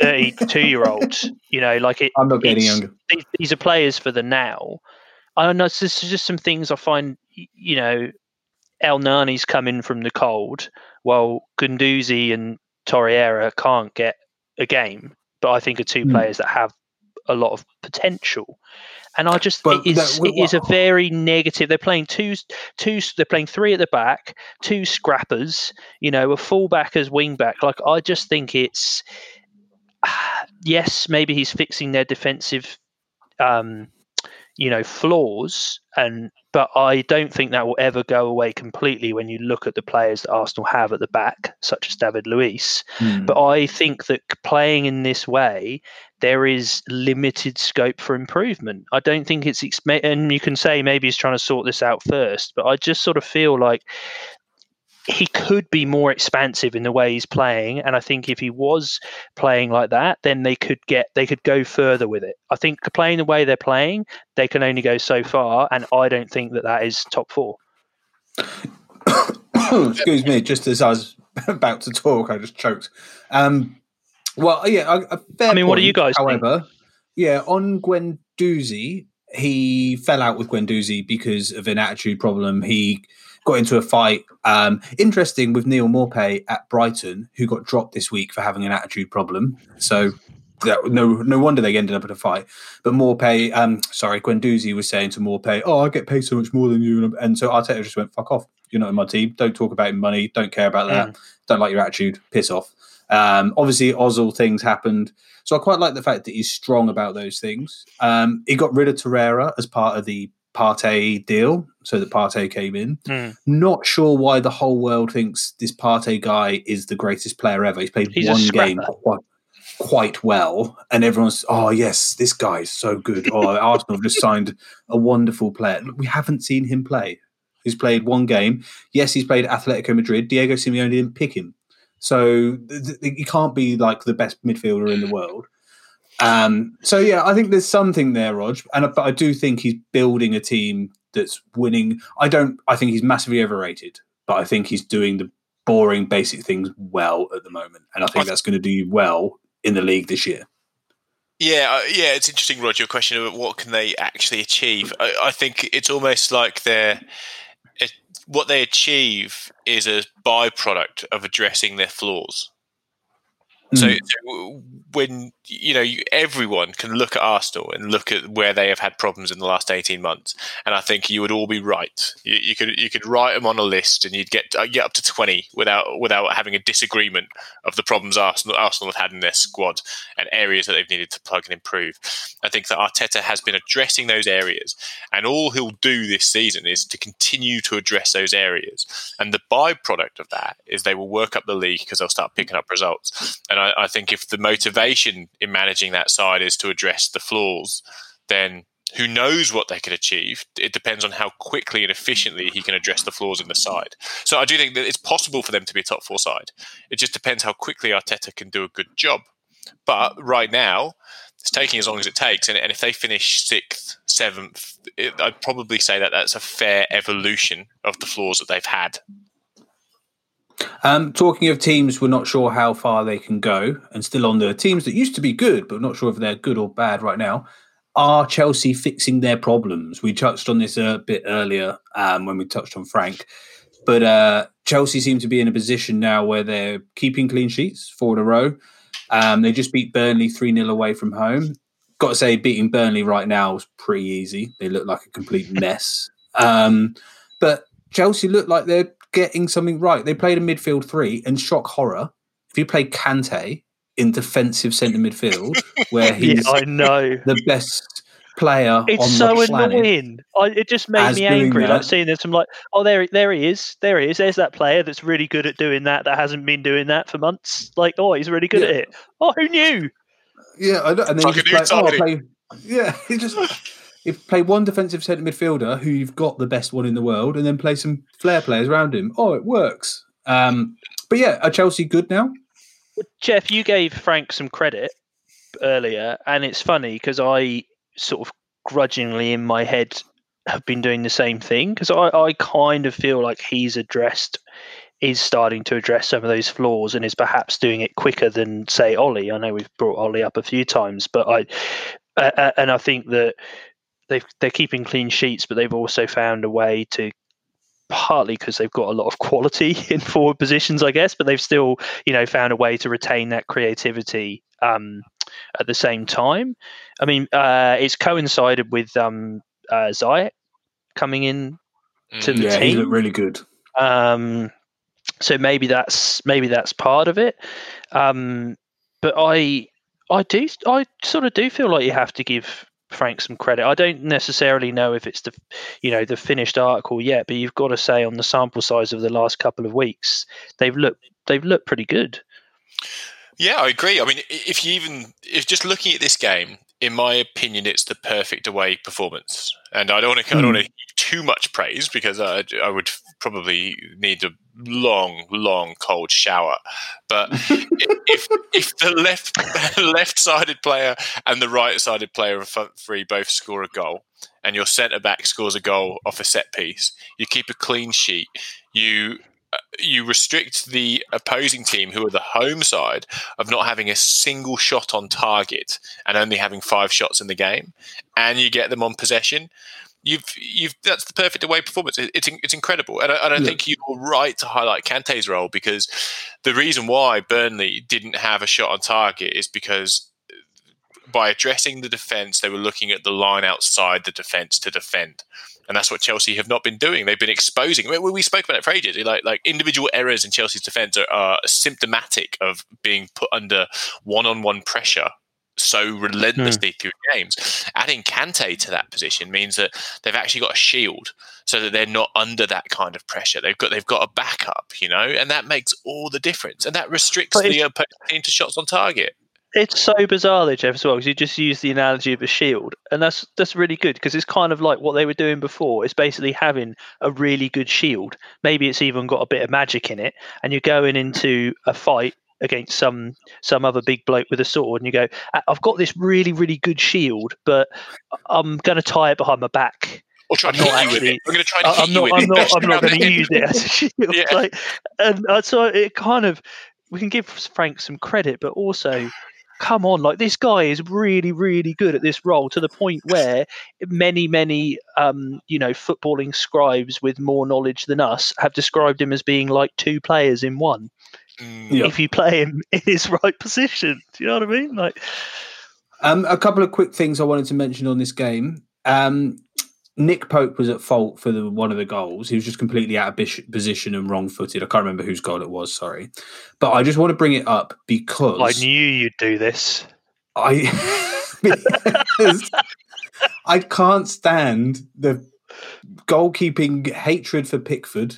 thirty-two-year-old. You know, like it. I'm not getting younger. These, these, are players for the now. I don't know. This is just some things I find. You know, Elneny's coming from the cold, while Guendouzi and Torreira can't get a game but I think are two mm. players that have a lot of potential. And I just but it is, that, it is a very negative. They're playing two, two. They're playing three at the back, two scrappers. You know, a fullback as wing back. Like I just think it's yes, maybe he's fixing their defensive, um, you know, flaws, and but I don't think that will ever go away completely when you look at the players that Arsenal have at the back, such as David Luiz. Mm. But I think that playing in this way, there is limited scope for improvement. I don't think it's, and you can say maybe he's trying to sort this out first, but I just sort of feel like he could be more expansive in the way he's playing, and I think if he was playing like that, then they could get they could go further with it. I think playing the way they're playing, they can only go so far, and I don't think that that is top four. Excuse me, just as I was about to talk, I just choked. Um, well, yeah, a, a fair I mean, what do you guys think? However, yeah, on Guendouzi, he fell out with Guendouzi because of an attitude problem. He got into a fight. Um, interesting with Neil Maupay at Brighton, who got dropped this week for having an attitude problem. So that, no, no wonder they ended up in a fight. But Maupay, um, sorry, Guendouzi was saying to Maupay, "Oh, I get paid so much more than you," and so Arteta just went, "Fuck off! You're not in my team. Don't talk about money. Don't care about that. Don't like your attitude. Piss off." Um, obviously, Ozil things happened, so I quite like the fact that he's strong about those things. Um, he got rid of Torreira as part of the Partey deal, so that Partey came in. Hmm. Not sure why the whole world thinks this Partey guy is the greatest player ever. He's played He's one game quite, quite well, and everyone's, oh yes, this guy is so good. Oh, Arsenal have just signed a wonderful player. We haven't seen him play. He's played one game. Yes, he's played Atletico Madrid. Diego Simeone didn't pick him, so th- th- he can't be like the best midfielder in the world. Um, so yeah, I think there's something there, Rog, and but I do think he's building a team that's winning. I don't. I think he's massively overrated, but I think he's doing the boring, basic things well at the moment, and I think that's going to do well in the league this year. Yeah, uh, yeah, it's interesting, Roger. Your question about what can they actually achieve? I, I think it's almost like they're it, what they achieve is a byproduct of addressing their flaws. So, Mm. so when you know you, everyone can look at Arsenal and look at where they have had problems in the last eighteen months, and I think you would all be right. You, you could you could write them on a list, and you'd get uh, get up to twenty without without having a disagreement of the problems Arsenal Arsenal have had in their squad and areas that they've needed to plug and improve. I think that Arteta has been addressing those areas, and all he'll do this season is to continue to address those areas. And the byproduct of that is they will work up the league because they'll start picking up results. And I, I think if the motivation in managing that side is to address the flaws, then who knows what they could achieve? It depends on how quickly and efficiently he can address the flaws in the side. So I do think that it's possible for them to be a top four side. It just depends how quickly Arteta can do a good job. But right now, it's taking as long as it takes. And, and if they finish sixth, seventh, it, I'd probably say that that's a fair evolution of the flaws that they've had. Um, talking of teams, we're not sure how far they can go, and still on the teams that used to be good, but not sure if they're good or bad right now. Are Chelsea fixing their problems? We touched on this a bit earlier um, when we touched on Frank, but uh, Chelsea seem to be in a position now where they're keeping clean sheets four in a row. Um, they just beat Burnley 3 0 away from home. Got to say, beating Burnley right now is pretty easy. They look like a complete mess. Um, but Chelsea look like they're getting something right. They played a midfield three, and shock horror, if you play Kante in defensive centre midfield, where he's yeah, I know. the best player It's so annoying. I, it just made me angry. Like seeing this, I'm like, oh, there, there he is. There he is. There's that player that's really good at doing that. That hasn't been doing that for months. Like, oh, he's really good Yeah. at it. Oh, who knew? Yeah, I know. and then Like just new play, oh, play, yeah, he just if play one defensive centre midfielder who you've got the best one in the world, and then play some flair players around him. Oh, it works. Um, but yeah, are Chelsea good now? Jeff, you gave Frank some credit earlier, and it's funny because I sort of grudgingly in my head have been doing the same thing because I, I kind of feel like he's addressed is starting to address some of those flaws and is perhaps doing it quicker than say Ollie. I know we've brought Ollie up a few times, but I uh, and I think that they've they're keeping clean sheets, but they've also found a way to partly because they've got a lot of quality in forward positions, I guess, but they've still, you know, found a way to retain that creativity um, at the same time. I mean, uh, it's coincided with um, uh, Ziyech coming in to the yeah, he team. looked really good. Um, so maybe that's maybe that's part of it. Um, but I I do I sort of do feel like you have to give Frank some credit. I don't necessarily know if it's the you know the finished article yet, but you've got to say on the sample size of the last couple of weeks, they've looked they've looked pretty good. Yeah, I agree. I mean, if you even if just looking at this game, in my opinion, it's the perfect away performance. And I don't want to, mm. I don't want to too much praise because I, I would probably need a long, long cold shower. But if if the left left sided player and the right sided player of front three both score a goal, and your centre back scores a goal off a set piece, you keep a clean sheet. You you restrict the opposing team, who are the home side, of not having a single shot on target and only having five shots in the game, and you get them on possession you've you've that's the perfect away performance. it's it's incredible, and I, and I yeah. think you're right to highlight Kante's role because the reason why Burnley didn't have a shot on target is because by addressing the defence, they were looking at the line outside the defence to defend. And that's what Chelsea have not been doing. They've been exposing. I mean, we spoke about it for ages. Like, like individual errors in Chelsea's defence are, are symptomatic of being put under one-on-one pressure so relentlessly mm. through games. Adding Kante to that position means that they've actually got a shield, so that they're not under that kind of pressure. They've got they've got a backup, you know, and that makes all the difference. And that restricts the opponent to shots on target. It's so bizarre, though, Jeff, as well, because you just use the analogy of a shield, and that's that's really good because it's kind of like what they were doing before. It's basically having a really good shield. Maybe it's even got a bit of magic in it, and you're going into a fight against some some other big bloke with a sword and you go i've got this really really good shield but i'm going to tie it behind my back or try to hit you with it. I'm going to try to I'm not, I'm not, I'm not going to use it as a shield. Yeah. Like, and uh, so it kind of, we can give Frank some credit, but also, come on, like this guy is really, really good at this role to the point where many, many, um, you know, footballing scribes with more knowledge than us have described him as being like two players in one. Mm. If you play him in his right position, do you know what I mean? Like, um, a couple of quick things I wanted to mention on this game. Um, Nick Pope was at fault for the, one of the goals. He was just completely out of position and wrong footed. I can't remember whose goal it was, sorry. But I just want to bring it up because. I knew you'd do this. I. I can't stand the goalkeeping hatred for Pickford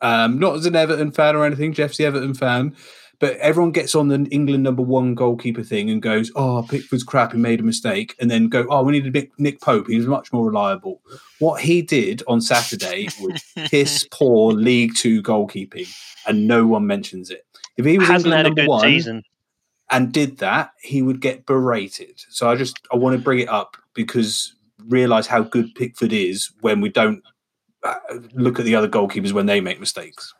um, not as an Everton fan or anything. Jeff's the Everton fan. But everyone gets on the England number one goalkeeper thing and goes, "Oh, Pickford's crap. He made a mistake," and then go, "Oh, we need a Nick Pope. He's much more reliable." What he did on Saturday was piss poor League Two goalkeeping, and no one mentions it. If he was England number one season. and did that, he would get berated. So I just I want to bring it up because realize how good Pickford is when we don't uh, look at the other goalkeepers when they make mistakes.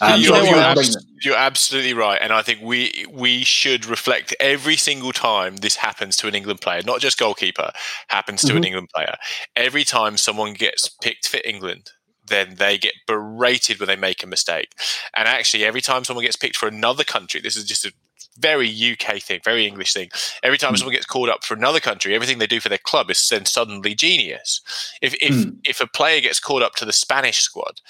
Um, you're, you're, abs- you're, absolutely right, and I think we we should reflect every single time this happens to an England player, not just goalkeeper, happens to mm-hmm. an England player. Every time someone gets picked for England, then they get berated when they make a mistake. And actually, every time someone gets picked for another country, this is just a very UK thing, very English thing. Every time mm. someone gets called up for another country, everything they do for their club is then suddenly genius. If if mm. if a player gets called up to the Spanish squad,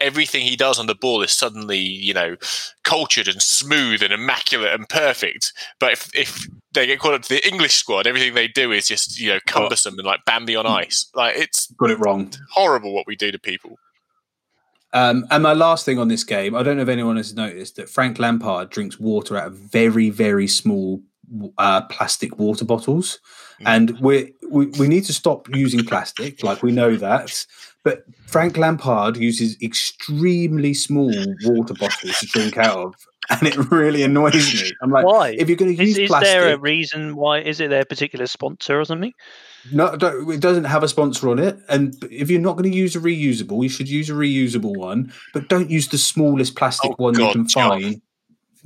everything he does on the ball is suddenly you know cultured and smooth and immaculate and perfect. But if if they get called up to the English squad, everything they do is just you know cumbersome and like Bambi on ice. Like it's got it wrong. Horrible what we do to people. Um, and my last thing on this game, I don't know if anyone has noticed that Frank Lampard drinks water out of very, very small uh, plastic water bottles, mm. and we we need to stop using plastic. Like we know that, but Frank Lampard uses extremely small water bottles to drink out of, and it really annoys me. I'm like, why? If you're going to use is, is plastic, there a reason why? Is it their particular sponsor or something? No, it doesn't have a sponsor on it. And if you're not going to use a reusable, you should use a reusable one. But don't use the smallest plastic oh, one God, you can John. find.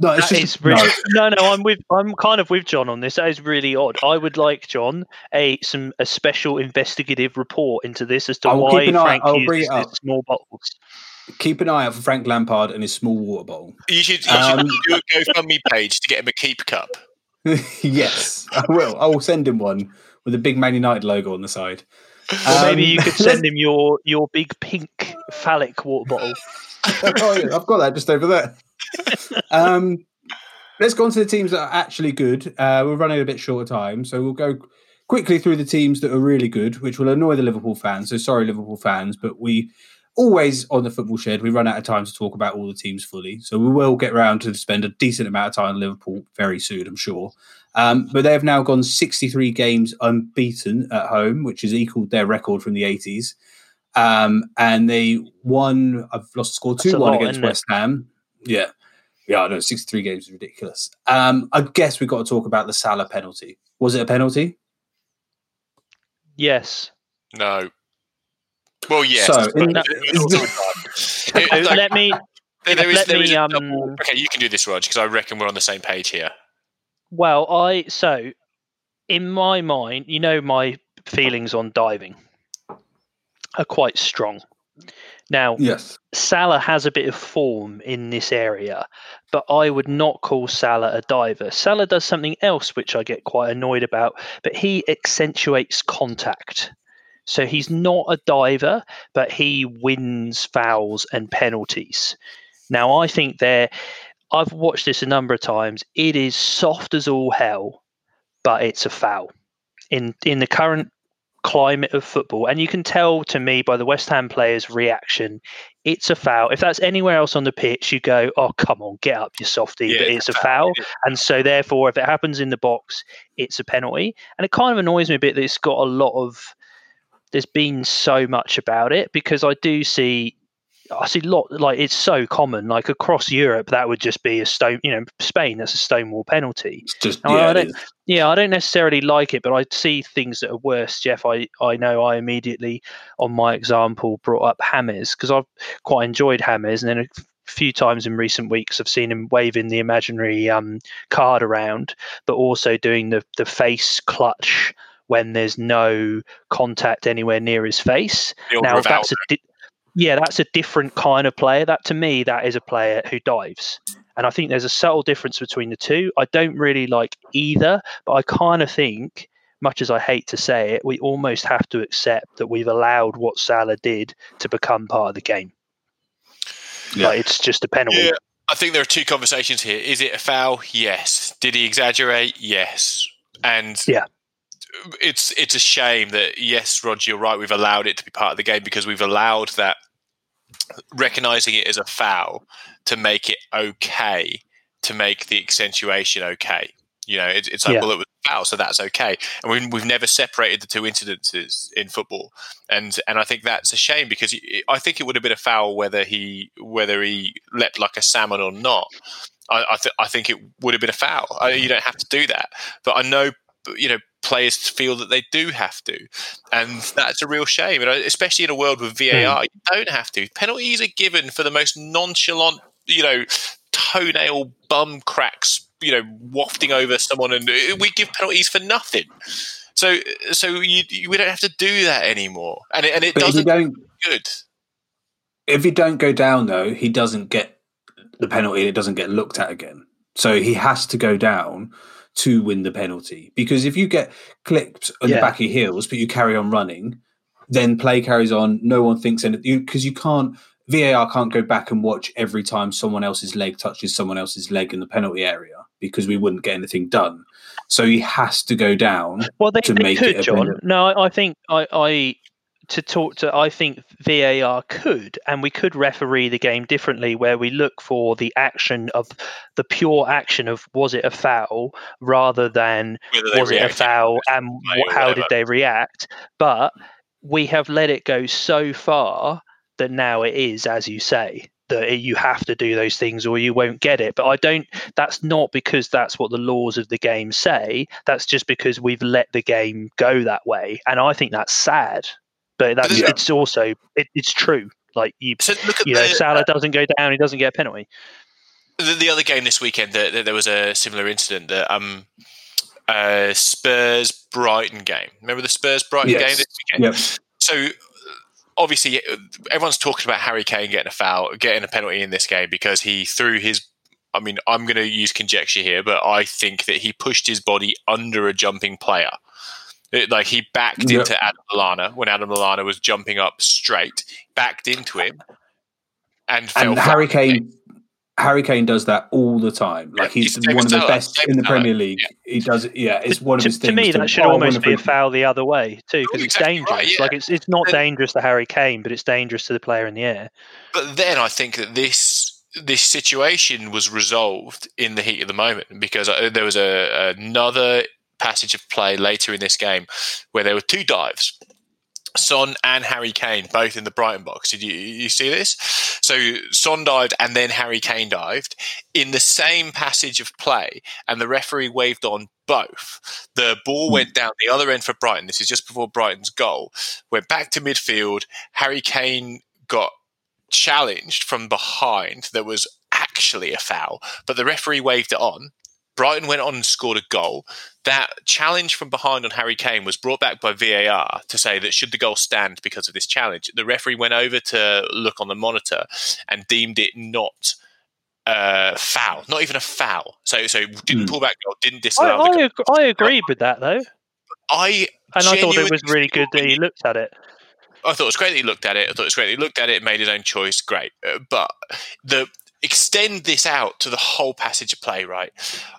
No, it's just, really, no. no, no. I'm with. I'm kind of with John on this. That is really odd. I would like John a some a special investigative report into this as to why Frank eye, uses small bottles. Keep an eye out for Frank Lampard and his small water bottle. You should, you um, should do a GoFundMe page to get him a keep cup. yes, I will. I will send him one with a big Man United logo on the side. Or maybe you could um, send him your your big pink phallic water bottle. oh, yeah, I've got that just over there. Um, let's go on to the teams that are actually good. Uh, we're running a bit short of time, so we'll go quickly through the teams that are really good, which will annoy the Liverpool fans. So sorry, Liverpool fans, but we always on the football shed, we run out of time to talk about all the teams fully. So we will get around to spend a decent amount of time in Liverpool very soon, I'm sure. Um, but they have now gone 63 games unbeaten at home, which has equaled their record from the 80s. Um, and they won, I've lost score 2 1 against West Ham. Yeah. Yeah, I know. 63 games is ridiculous. Um, I guess we've got to talk about the Salah penalty. Was it a penalty? Yes. No. Well, yes. So, in let me. There is, let there is me, a um, okay, you can do this, Rog, because I reckon we're on the same page here. Well, I so in my mind, you know, my feelings on diving are quite strong. Now, Yes. Salah has a bit of form in this area, but I would not call Salah a diver. Salah does something else which I get quite annoyed about, but he accentuates contact. So he's not a diver, but he wins fouls and penalties. Now I think they're I've watched this a number of times. It is soft as all hell, but it's a foul. In in the current climate of football, and you can tell to me by the West Ham players' reaction, it's a foul. If that's anywhere else on the pitch, you go, "Oh, come on, get up, you softy!" Yeah, but it's a foul, and so therefore, if it happens in the box, it's a penalty. And it kind of annoys me a bit that it's got a lot of. There's been so much about it because I do see I see a lot like it's so common. Like across Europe, that would just be a stone. You know, Spain, that's a stonewall penalty. It's just, yeah, I don't-. Yeah, I don't necessarily like it, but I see things that are worse. Jeff, I I know I immediately on my example brought up Hammers because I've quite enjoyed Hammers, and then a few times in recent weeks I've seen him waving the imaginary um, card around, but also doing the the face clutch when there's no contact anywhere near his face now Rivaldo. that's a di- yeah that's a different kind of player that to me that is a player who dives and i think there's a subtle difference between the two i don't really like either but i kind of think much as i hate to say it we almost have to accept that we've allowed what salah did to become part of the game Yeah. like it's just a penalty Yeah, I think there are two conversations here. Is it a foul? Yes. Did he exaggerate? Yes. And Yeah. It's it's a shame that yes, Roger, you're right. We've allowed it to be part of the game because we've allowed that recognizing it as a foul to make it okay to make the accentuation okay. You know, it, it's like Yeah. well, it was a foul, so that's okay. And we've, we've never separated the two incidences in football, and and I think that's a shame because I think it would have been a foul whether he whether he leapt like a salmon or not. I I, th- I think it would have been a foul. I, you don't have to do that, but I know you know players feel that they do have to, and that's a real shame. And especially in a world with VAR, you don't have to. Penalties are given for the most nonchalant, you know, toenail bum cracks, you know, wafting over someone, and uh, we give penalties for nothing. So, so you, you, we don't have to do that anymore, and it, and it But if you doesn't don't, good. if you don't go down though, he doesn't get the penalty. It doesn't get looked at again. So he has to go down to win the penalty. Because if you get clipped on the back of your heels, but you carry on running, then play carries on. No one thinks anything because you can't. VAR can't go back and watch every time someone else's leg touches someone else's leg in the penalty area because we wouldn't get anything done. So he has to go down. Well, they, to they make could, John. No, I, I think I, I to talk to. I think VAR could, and we could referee the game differently, where we look for the action of the pure action of was it a foul, rather than was it a foul and how did they react. But we have let it go so far that now it is, as you say. That you have to do those things or you won't get it. But I don't that's not because that's what the laws of the game say. That's just because we've let the game go that way, and I think that's sad. But that's Yeah. it's also it, it's true. Like you, So look at you know, the, Salah doesn't go down, he doesn't get a penalty. the, the other game this weekend, that that there was a similar incident. That um, uh, Spurs Brighton game. Remember the Spurs Brighton Yes. game this weekend? Yep. So uh, obviously, uh, everyone's talking about Harry Kane getting a foul, getting a penalty in this game because he threw his. I mean, I'm going to use conjecture here, but I think that he pushed his body under a jumping player. It- like he backed Yep. into Adam Lallana when Adam Lallana was jumping up straight, backed into him, and And flat. Harry Kane, Harry Kane does that all the time. Like Yeah, he's he's one of the best Salah, in the Premier League. He does it. Yeah, it's one of to, his to things. me, that should oh, almost be a foul the other way too, because Oh, it's exactly dangerous. right, yeah. Like it's it's not And- dangerous to Harry Kane, but it's dangerous to the player in the air. But then I think that this this situation was resolved in the heat of the moment because uh, there was a, another passage of play later in this game where there were two dives. Son and Harry Kane both in the Brighton box. Did you you see this? So Son dived and then Harry Kane dived in the same passage of play, and the referee waved on both. The ball hmm. went down the other end for Brighton. This is just before Brighton's goal. Went back to midfield. Harry Kane got challenged from behind There was actually a foul, but the referee waved it on. Brighton went on and scored a goal. That challenge from behind on Harry Kane was brought back by VAR to say that should the goal stand because of this challenge, the referee went over to look on the monitor and deemed it not uh, foul, not even a foul. So, so didn't Hmm. pull back goal, didn't I, disallow the I, goal. ag- I agreed with that though, I and I thought it was really good that he looked at it. I thought it was great that he looked at it. I thought it was great that he looked at it, made his own choice. Great, Uh, but the extend this out to the whole passage of play. Right,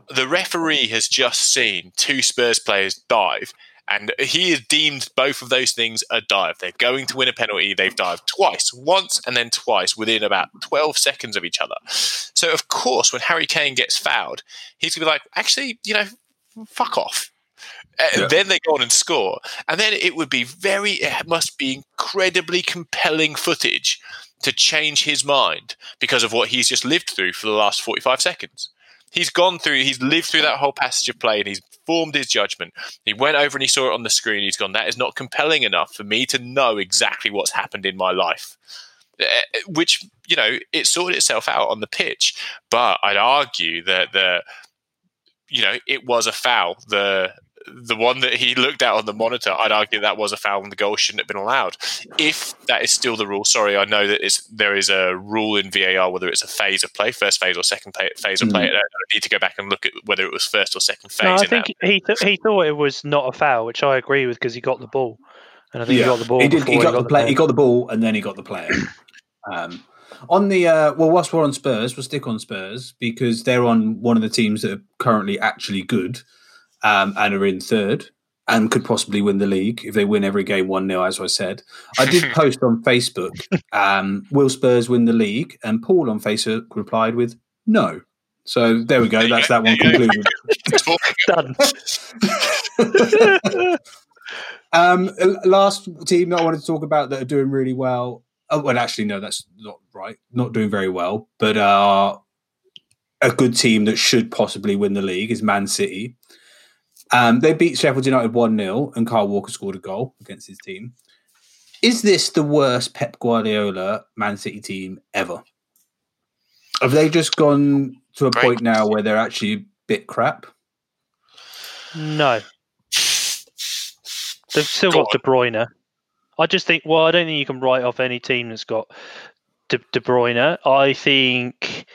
the referee has just seen two Spurs players dive, and he has deemed both of those things a dive. They're going to win a penalty. They've dived twice, once and then twice within about twelve seconds of each other. So of course, when Harry Kane gets fouled, he's gonna be like, actually, you know, fuck off. Yeah. Then they go on and score, and then it would be very. It must be incredibly compelling footage to change his mind because of what he's just lived through for the last forty-five seconds. He's gone through. He's lived through that whole passage of play, and he's formed his judgment. He went over and he saw it on the screen. He's gone. That is not compelling enough for me to know exactly what's happened in my life. Uh, Which you know, it sorted itself out on the pitch, but I'd argue that the you know, it was a foul. The the one that he looked at on the monitor, I'd argue that was a foul and the goal shouldn't have been allowed. If that is still the rule, sorry, I know that it's, there is a rule in VAR whether it's a phase of play, first phase or second play, phase of play. I don't need to go back and look at whether it was first or second phase. No, I in think that. he th- he thought it was not a foul, which I agree with because he got the ball, and I think he got the ball. He did. before He got the play. He got the ball, and then he got the player. um, on the uh, well, whilst we're on Spurs, we'll stick on Spurs because they're on one of the teams that are currently actually good um, and are in third and could possibly win the league if they win every game one 0 As I said, I did post on Facebook: um, Will Spurs win the league? And Paul on Facebook replied with no. So there we go. That's that one concluded. Done. Um, last team that I wanted to talk about that are doing really well. Oh, well, actually, no, that's not right. Not doing very well, but are a good team that should possibly win the league is Man City. Um, they beat Sheffield United 1 0, and Kyle Walker scored a goal against his team. Is this the worst Pep Guardiola Man City team ever? Have they just gone to a point now where they're actually a bit crap? no, they've still got De Bruyne. I just think. Well, I don't think you can write off any team that's got De, De Bruyne. I think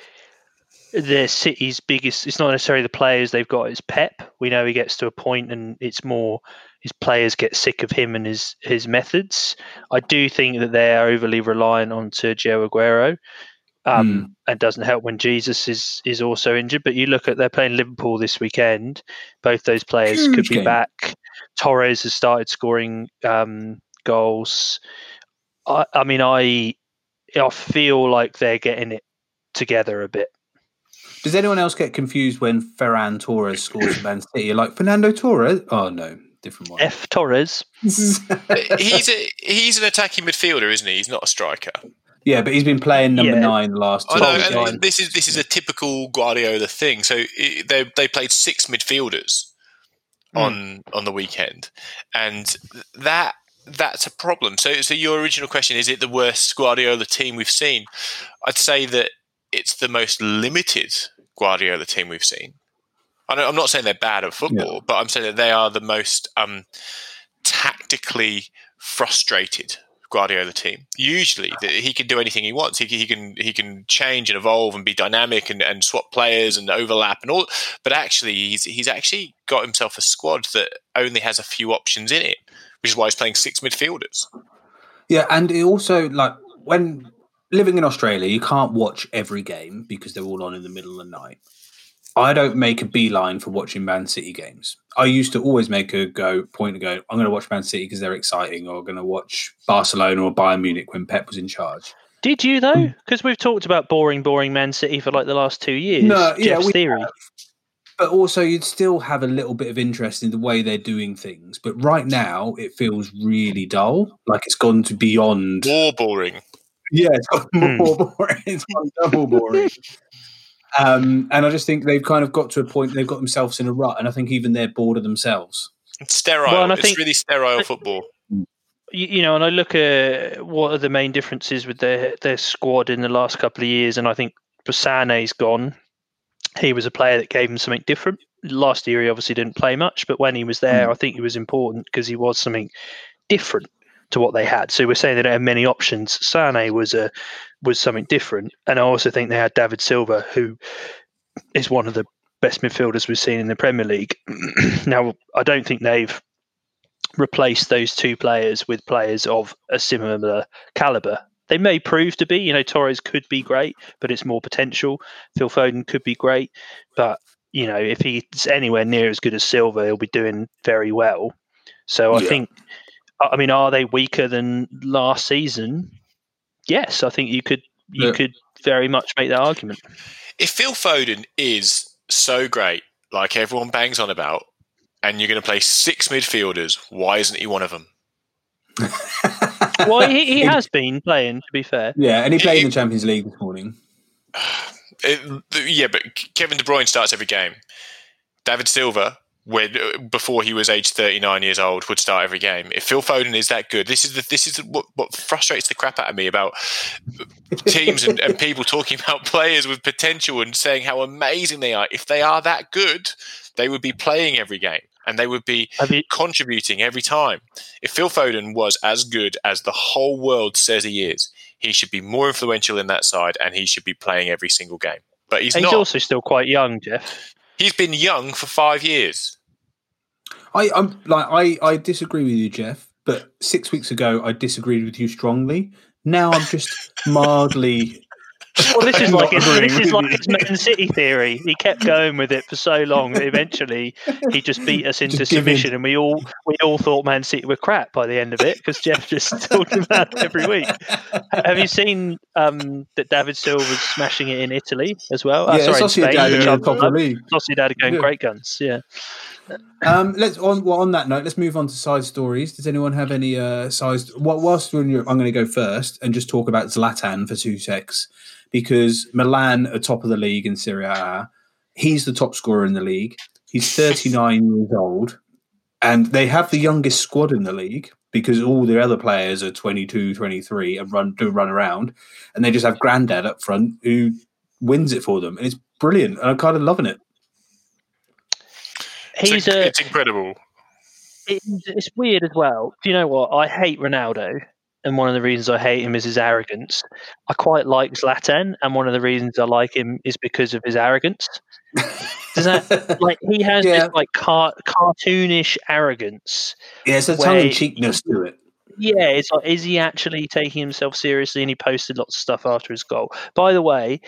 their City's biggest. It's not necessarily the players they've got. It's Pep. We know he gets to a point, and it's more his players get sick of him and his his methods. I do think that they are overly reliant on Sergio Aguero. Um, and doesn't help when Jesus is is also injured. But you look at they're playing Liverpool this weekend. Both those players Huge could be game. back. Torres has started scoring um, goals. I, I mean, I I feel like they're getting it together a bit. Does anyone else get confused when Ferran Torres scores for Man City? You're like Fernando Torres? Oh no, different one. F Torres. he's a he's an attacking midfielder, isn't he? He's not a striker. yeah, but he's been playing number Yeah. nine the last I know, and this is this is a typical Guardiola thing. So it, they they played six midfielders Hmm. on on the weekend, and that that's a problem. So so your original question is it the worst Guardiola team we've seen? I'd say that it's the most limited Guardiola the team we've seen. I I'm not saying they're bad at football, but I'm saying that they are the most um, tactically frustrated Guardiola the team. Usually, that he can do anything he wants. He, can- he can he can change and evolve and be dynamic and, and swap players and overlap and all. But actually, he's he's actually got himself a squad that only has a few options in it, which is why he's playing six midfielders. Yeah, and it also like when living in Australia, you can't watch every game because they're all on in the middle of the night. I don't make a beeline for watching Man City games. I used to always make a go point to go. I'm going to watch Man City because they're exciting, or I'm going to watch Barcelona or Bayern Munich when Pep was in charge. Did you though? Hmm. Because we've talked about boring, boring Man City for like the last two years. No, yeah, Jeff's we theory. have. But also, you'd still have a little bit of interest in the way they're doing things. But right now, it feels really dull. Like it's gone to beyond. More boring. Yeah, it's got Hmm. more boring. It's gone double boring. Um, and I just think they've kind of got to a point they've got themselves in a rut, and I think even they're bored of themselves. It's sterile. Well, and I it's think- really sterile football. you, you know, and I look at what are the main differences with their their squad in the last couple of years, and I think Basane's gone. He was a player that gave them something different. Last year, he obviously didn't play much, but when he was there, I think he was important because he was something different to what they had. So we're saying they don't have many options. Sane was a was something different, and I also think they had David Silva, who is one of the best midfielders we've seen in the Premier League. now, I don't think they've replaced those two players with players of a similar caliber. They may prove to be, you know, Torres could be great, but it's more potential. Phil Foden could be great, but you know, if he's anywhere near as good as Silva, he'll be doing very well. So I Yeah. think, I I mean, are they weaker than last season? Yes, I think you could you Yeah. could very much make that argument. If Phil Foden is so great, like everyone bangs on about, and you're going to play six midfielders, why isn't he one of them? Well, he, he has been playing. To be fair, Yeah, and he played in the Champions League this morning. It- yeah, but Kevin De Bruyne starts every game. David Silva, when uh, before he was age 39 years old, would start every game. If Phil Foden is that good, this is the, this is what, what frustrates the crap out of me about teams and, and people talking about players with potential and saying how amazing they are. If they are that good, they would be playing every game and they would be you? contributing every time. If Phil Foden was as good as the whole world says he is, he should be more influential in that side and he should be playing every single game. But he's, He's not. also still quite young, Jeff. he's been young for five years. I, I'm like I, I disagree with you, Jeff. But six weeks ago, I disagreed with you strongly. Now I'm just mildly. Well, this is like his, this is like his Man City theory. He kept going with it for so long that eventually he just beat us into Just give in. submission, and we all we all thought Man City were crap by the end of it because Jeff just talked about it every week. Have you seen um, that David Silva's smashing it in Italy as well? Uh, yeah, sorry, in Sociedad Spain. are which in the I top of the love. league. Sociedad are going Yeah. great guns. Yeah. Um, let's on well, on that note, let's move on to side stories. Does anyone have any uh size? Well, whilst we're in Europe, I'm going to go first and just talk about Zlatan for two secs because Milan are top of the league in Serie A. He's the top scorer in the league. He's 39 years old, and they have the youngest squad in the league because all the other players are 22, 23 and run do run around, and they just have Grandad up front who wins it for them, and it's brilliant. And I'm kind of loving it. He's it's, a. it's incredible. It's, it's weird as well. Do you know what? I hate Ronaldo, and one of the reasons I hate him is his arrogance. I quite like Zlatan, and one of the reasons I like him is because of his arrogance. Does that like he has Yeah. this like car- cartoonish arrogance? Yeah, it's a tongue in cheekness to it. Yeah, it's like is he actually taking himself seriously? And he posted lots of stuff after his goal. By the way,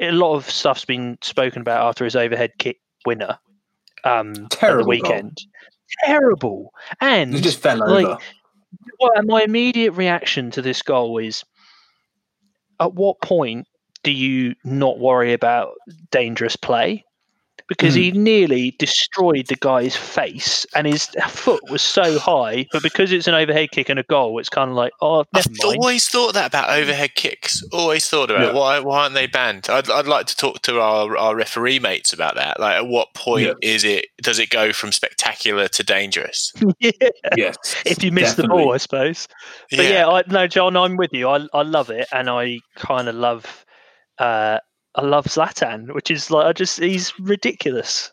a lot of stuff's been spoken about after his overhead kick winner um, at the Terrible goal. weekend. Terrible, and It just fell like, over. well, and my immediate reaction to this goal is at what point do you not worry about dangerous play? Because he nearly destroyed the guy's face and his foot was so high, but because it's an overhead kick and a goal, it's kind of like, oh, I've mind. always thought that about overhead kicks. Always thought about Yeah. Why, why aren't they banned? I'd, I'd like to talk to our, our referee mates about that. Like, at what point Yeah. is it? Does it go from spectacular to dangerous? yeah, Yes. if you miss the ball, I suppose. But yeah, I, no, John, I'm with you. I, I love it, and I kind of love, uh, I love Zlatan, which is like I just he's ridiculous.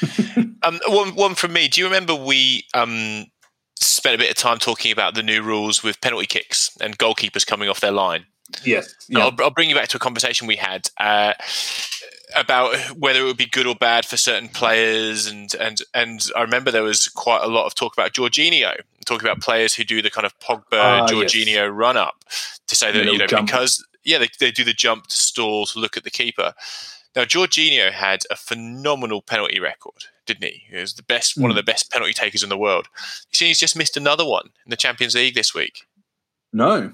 Um, one, one from me. Do you remember we um, spent a bit of time talking about the new rules with penalty kicks and goalkeepers coming off their line? Yes. Yeah. I'll, I'll bring you back to a conversation we had. Uh, about whether it would be good or bad for certain players, and and and I remember there was quite a lot of talk about Jorginho, talking about players who do the kind of Pogba, Ah, yes. Run up to say that you know jump. because yeah they, they do the jump to stall to look at the keeper. Now Jorginho had a phenomenal penalty record, didn't he? He was the best, one of Hmm. the best penalty takers in the world. You see, he's just missed another one in the Champions League this week No.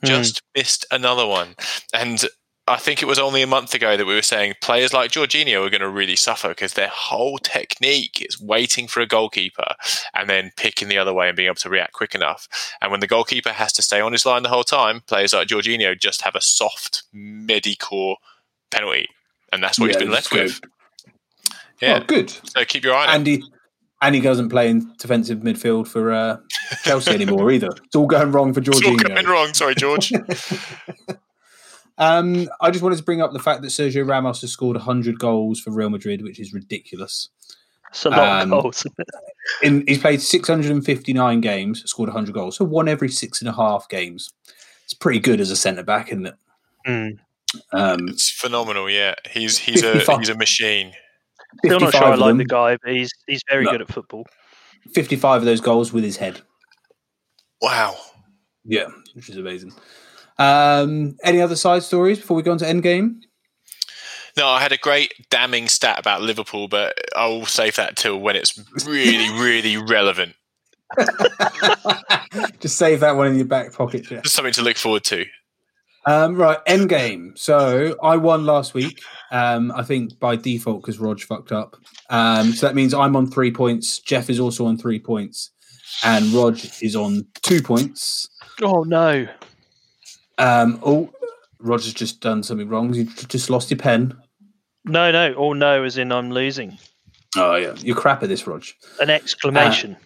Hmm. just missed another one. And I think it was only a month ago that we were saying players like Jorginho are going to really suffer because their whole technique is waiting for a goalkeeper and then picking the other way and being able to react quick enough. And when the goalkeeper has to stay on his line the whole time, players like Jorginho just have a soft medicore penalty. And that's what Yeah, he's been left just with. Yeah. Oh, good. So keep your eye on it. And he, doesn't play in defensive midfield for uh, Chelsea anymore either. It's all going wrong for It's all going wrong. Sorry, George. Um, I just wanted to bring up the fact that Sergio Ramos has scored 100 goals for Real Madrid, which is ridiculous. It's a lot Um, of goals. In, he's played 659 games, scored 100 goals, so one every six and a half games. It's pretty good as a centre back, isn't it? Mm. Um, it's phenomenal. Yeah. He's, he's, a, he's a machine. Still not sure I like the guy, but he's he's very No. good at football. 55 of those goals with his head. Wow. Yeah, which is amazing. Um, any other side stories before we go on to Endgame? No, I had a great damning stat about Liverpool, but I'll save that till when it's really, really relevant. Just save that one in your back pocket, Jeff. Just something to look forward to. Um, right, Endgame. So I won last week. Um, I think by default because Rog fucked up. Um, so that means I'm on three points. Jeff is also on three points, and Rog is on two points. Oh no! Um, oh, Roger's just done something wrong. You just lost your pen. No, no. Oh no, as in I'm losing. Oh yeah, you're crap at this, Rog. An exclamation.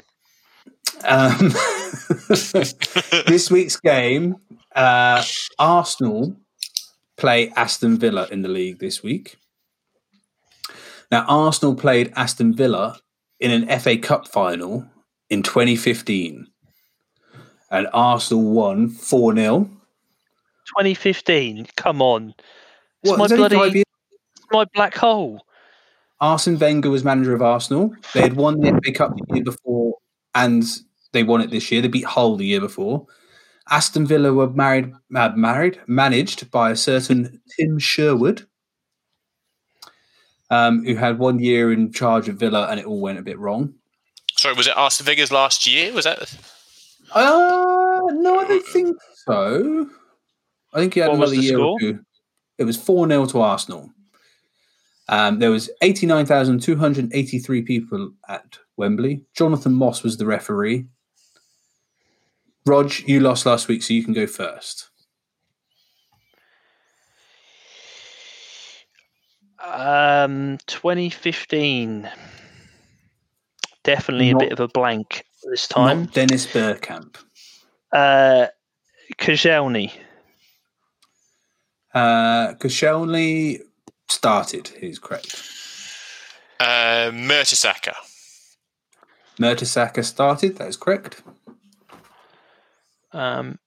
Um, this week's game, uh, Arsenal play Aston Villa in the league this week. Now, Arsenal played Aston Villa in an FA Cup final in 2015, and Arsenal won 4 0. 2015. Come on. It's What, my bloody five years- my black hole. Arsene Wenger was manager of Arsenal. They had won the FA Cup the year before, and they won it this year. They beat Hull the year before. Aston Villa were married, uh, married, managed by a certain Tim Sherwood, um, who had one year in charge of Villa, and it all went a bit wrong. Sorry, was it Aston Villa's last year? Was that? Uh, no, I don't think so. I think he had What another year score? or two. It was 4 0 to Arsenal. Um, there was 89,283 people at Wembley. Jonathan Moss was the referee. Rog, you lost last week, so you can go first. Um, 2015. Definitely Not- a bit of a blank this time. Not Dennis Bergkamp. Uh, Koscielny. Uh, Koscielny started, he's correct. Uh, Mertesacker. Mertesacker started, that is correct. Um,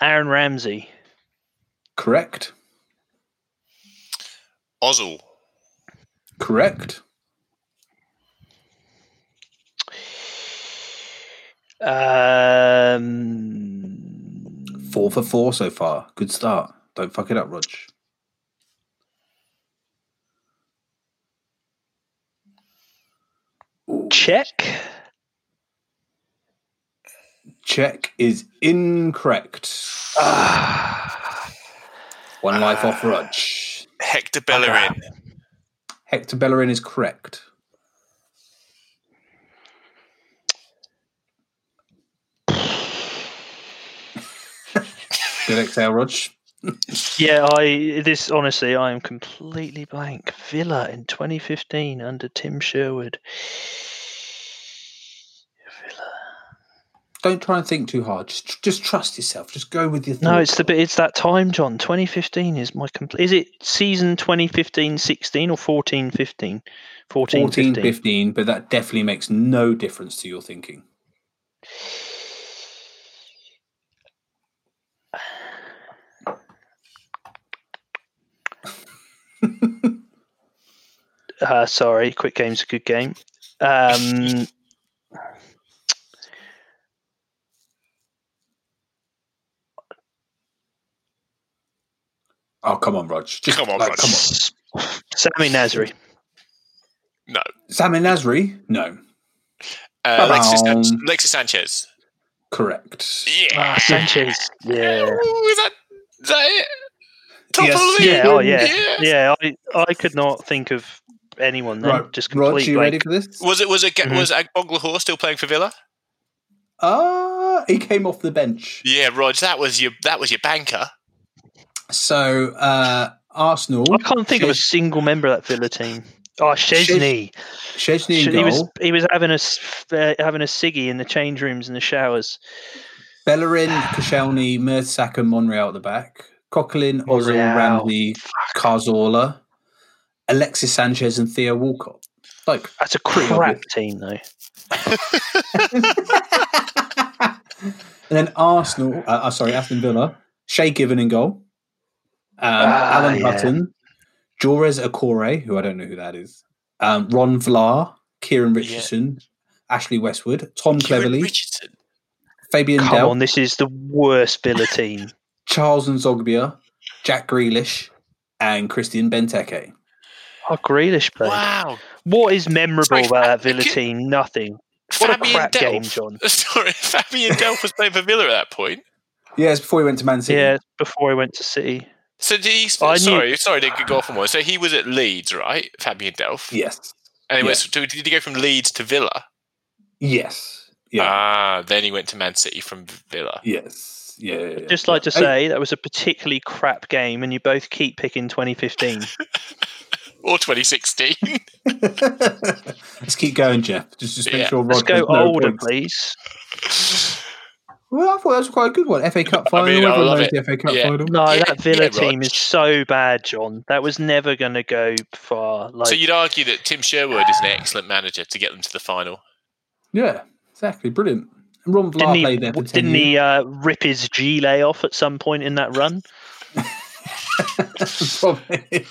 Aaron Ramsey. Correct. Ozil. Correct. Um, Four for four so far. Good start. Don't fuck it up, Rog. Cech. Cech is incorrect. One life off uh, Rog. Hector Bellerin. Hector Bellerin is correct. Good exhale, Rog. Yeah, I this honestly, I am completely blank. Villa in 2015 under Tim Sherwood. Villa. Don't try and think too hard. Just, just trust yourself. Just go with your. No, thought. it's the bit. It's that time, John. 2015 is my complete. Is it season 2015-16 or 14-15? 14, 14, 15. 15, but that definitely makes no difference to your thinking. Uh, sorry, quick game's a good game. Um, Oh, come on, Rog. Just, Come on, like, Rog. Come on. Sammy Nasri. No. Sammy Nasri? No. Uh, Alexis, Ba-bam. San- Alexis Sanchez. Correct. Yeah. Ah, Sanchez. Yeah. Ooh, is that is that it? Top Yes. of the. Yeah. Oh, yeah. Yeah. Yeah. I, I could not think of anyone then. Right. Just Rog, complete you ready for this? Was it was it Mhm. was Agbonlahor still playing for Villa? Ah, he came off the bench. Yeah, Rog, that was your that was your banker. So, uh, Arsenal. I can't think of a single member of that Villa team. Oh, Szczesny. Szczesny in he was he was having a s- uh, having a ciggy in the change rooms and the showers. Bellerin, Koscielny, Mertesacker, Monreal at the back. Coquelin, Ozil, Monreal. Ramsey, Cazorla, Alexis Sanchez, and Theo Walcott. Like, That's a Pretty crap obvious. team though. and then Arsenal, uh, uh, sorry, Aston Villa, Shay Given in goal, um, Ah, Alan yeah. Hutton, Jores Okore, who I don't know who that is, um, Ron Vlaar, Kieran Richardson, Ashley Westwood, Tom Kieran Cleverley, Richardson. Fabian Come Del, on, this is the worst Villa team. Charles N'Zogbia, Jack Grealish, and Christian Benteke. Oh, Grealish played. Wow. What is memorable Sorry, about that Villa Fa- team? Nothing. What a Fabian crap Delph. game, John. Sorry, Fabian Delph was playing for Villa at that point. Yeah, it's before he went to Man City. Yeah, before he went to City. So did he? Sorry, knew- sorry, sorry to go off on one. So he was at Leeds, right? Fabian Delph. Yes. And it Yeah. was, so did he go from Leeds to Villa? Yes. Yeah. Ah, then he went to Man City from Villa. yes. Yeah. yeah, yeah. Just like to Yeah. say, that was a particularly crap game, and you both keep picking 2015. Or 2016. Let's keep going, Jeff. Just, just make Yeah. sure. Let's Rod go no older, points. please. Well, I thought that was quite a good one. FA Cup I final. mean, I everyone love knows it. the FA Cup Yeah. final. No, Yeah, that Villa yeah, team is so bad, John. That was never going to go far. Like, so you'd argue that Tim Sherwood is an excellent manager to get them to the final. Yeah, exactly. Brilliant. And Ron Vlaar didn't he? played there for 10 Didn't years. he uh, rip his gilet off at some point in that run? Probably.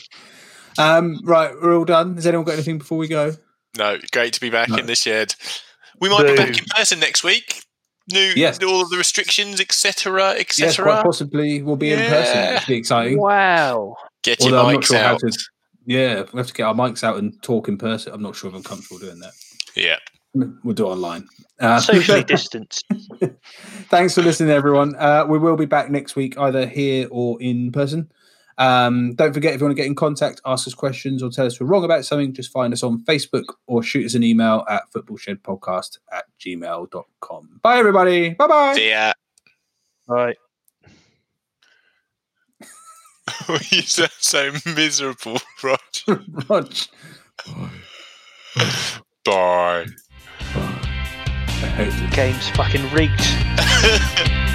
um, right, we're all done. Has anyone got anything before we go? No, great to be back No. in the shed. We might be back in person next week. New, Yes. all of the restrictions, etc., Yes, etc. quite possibly we'll be in person. Yeah. It'll be exciting. Wow. Get your Although I'm not mics sure how out. to. Yeah, we have to get our mics out and talk in person. I'm not sure if I'm comfortable doing that. Yeah. We'll do it online. Uh, Socially distanced. Thanks for listening, everyone. Uh, we will be back next week, either here or in person. Um, don't forget, if you want to get in contact, ask us questions, or tell us we're wrong about something, just find us on Facebook or shoot us an email at footballshedpodcast at gmail.com. Bye, everybody. Bye bye. See ya. right. you sound so miserable, Rog. Rog. Bye. I hate you. Game's fucking rigged.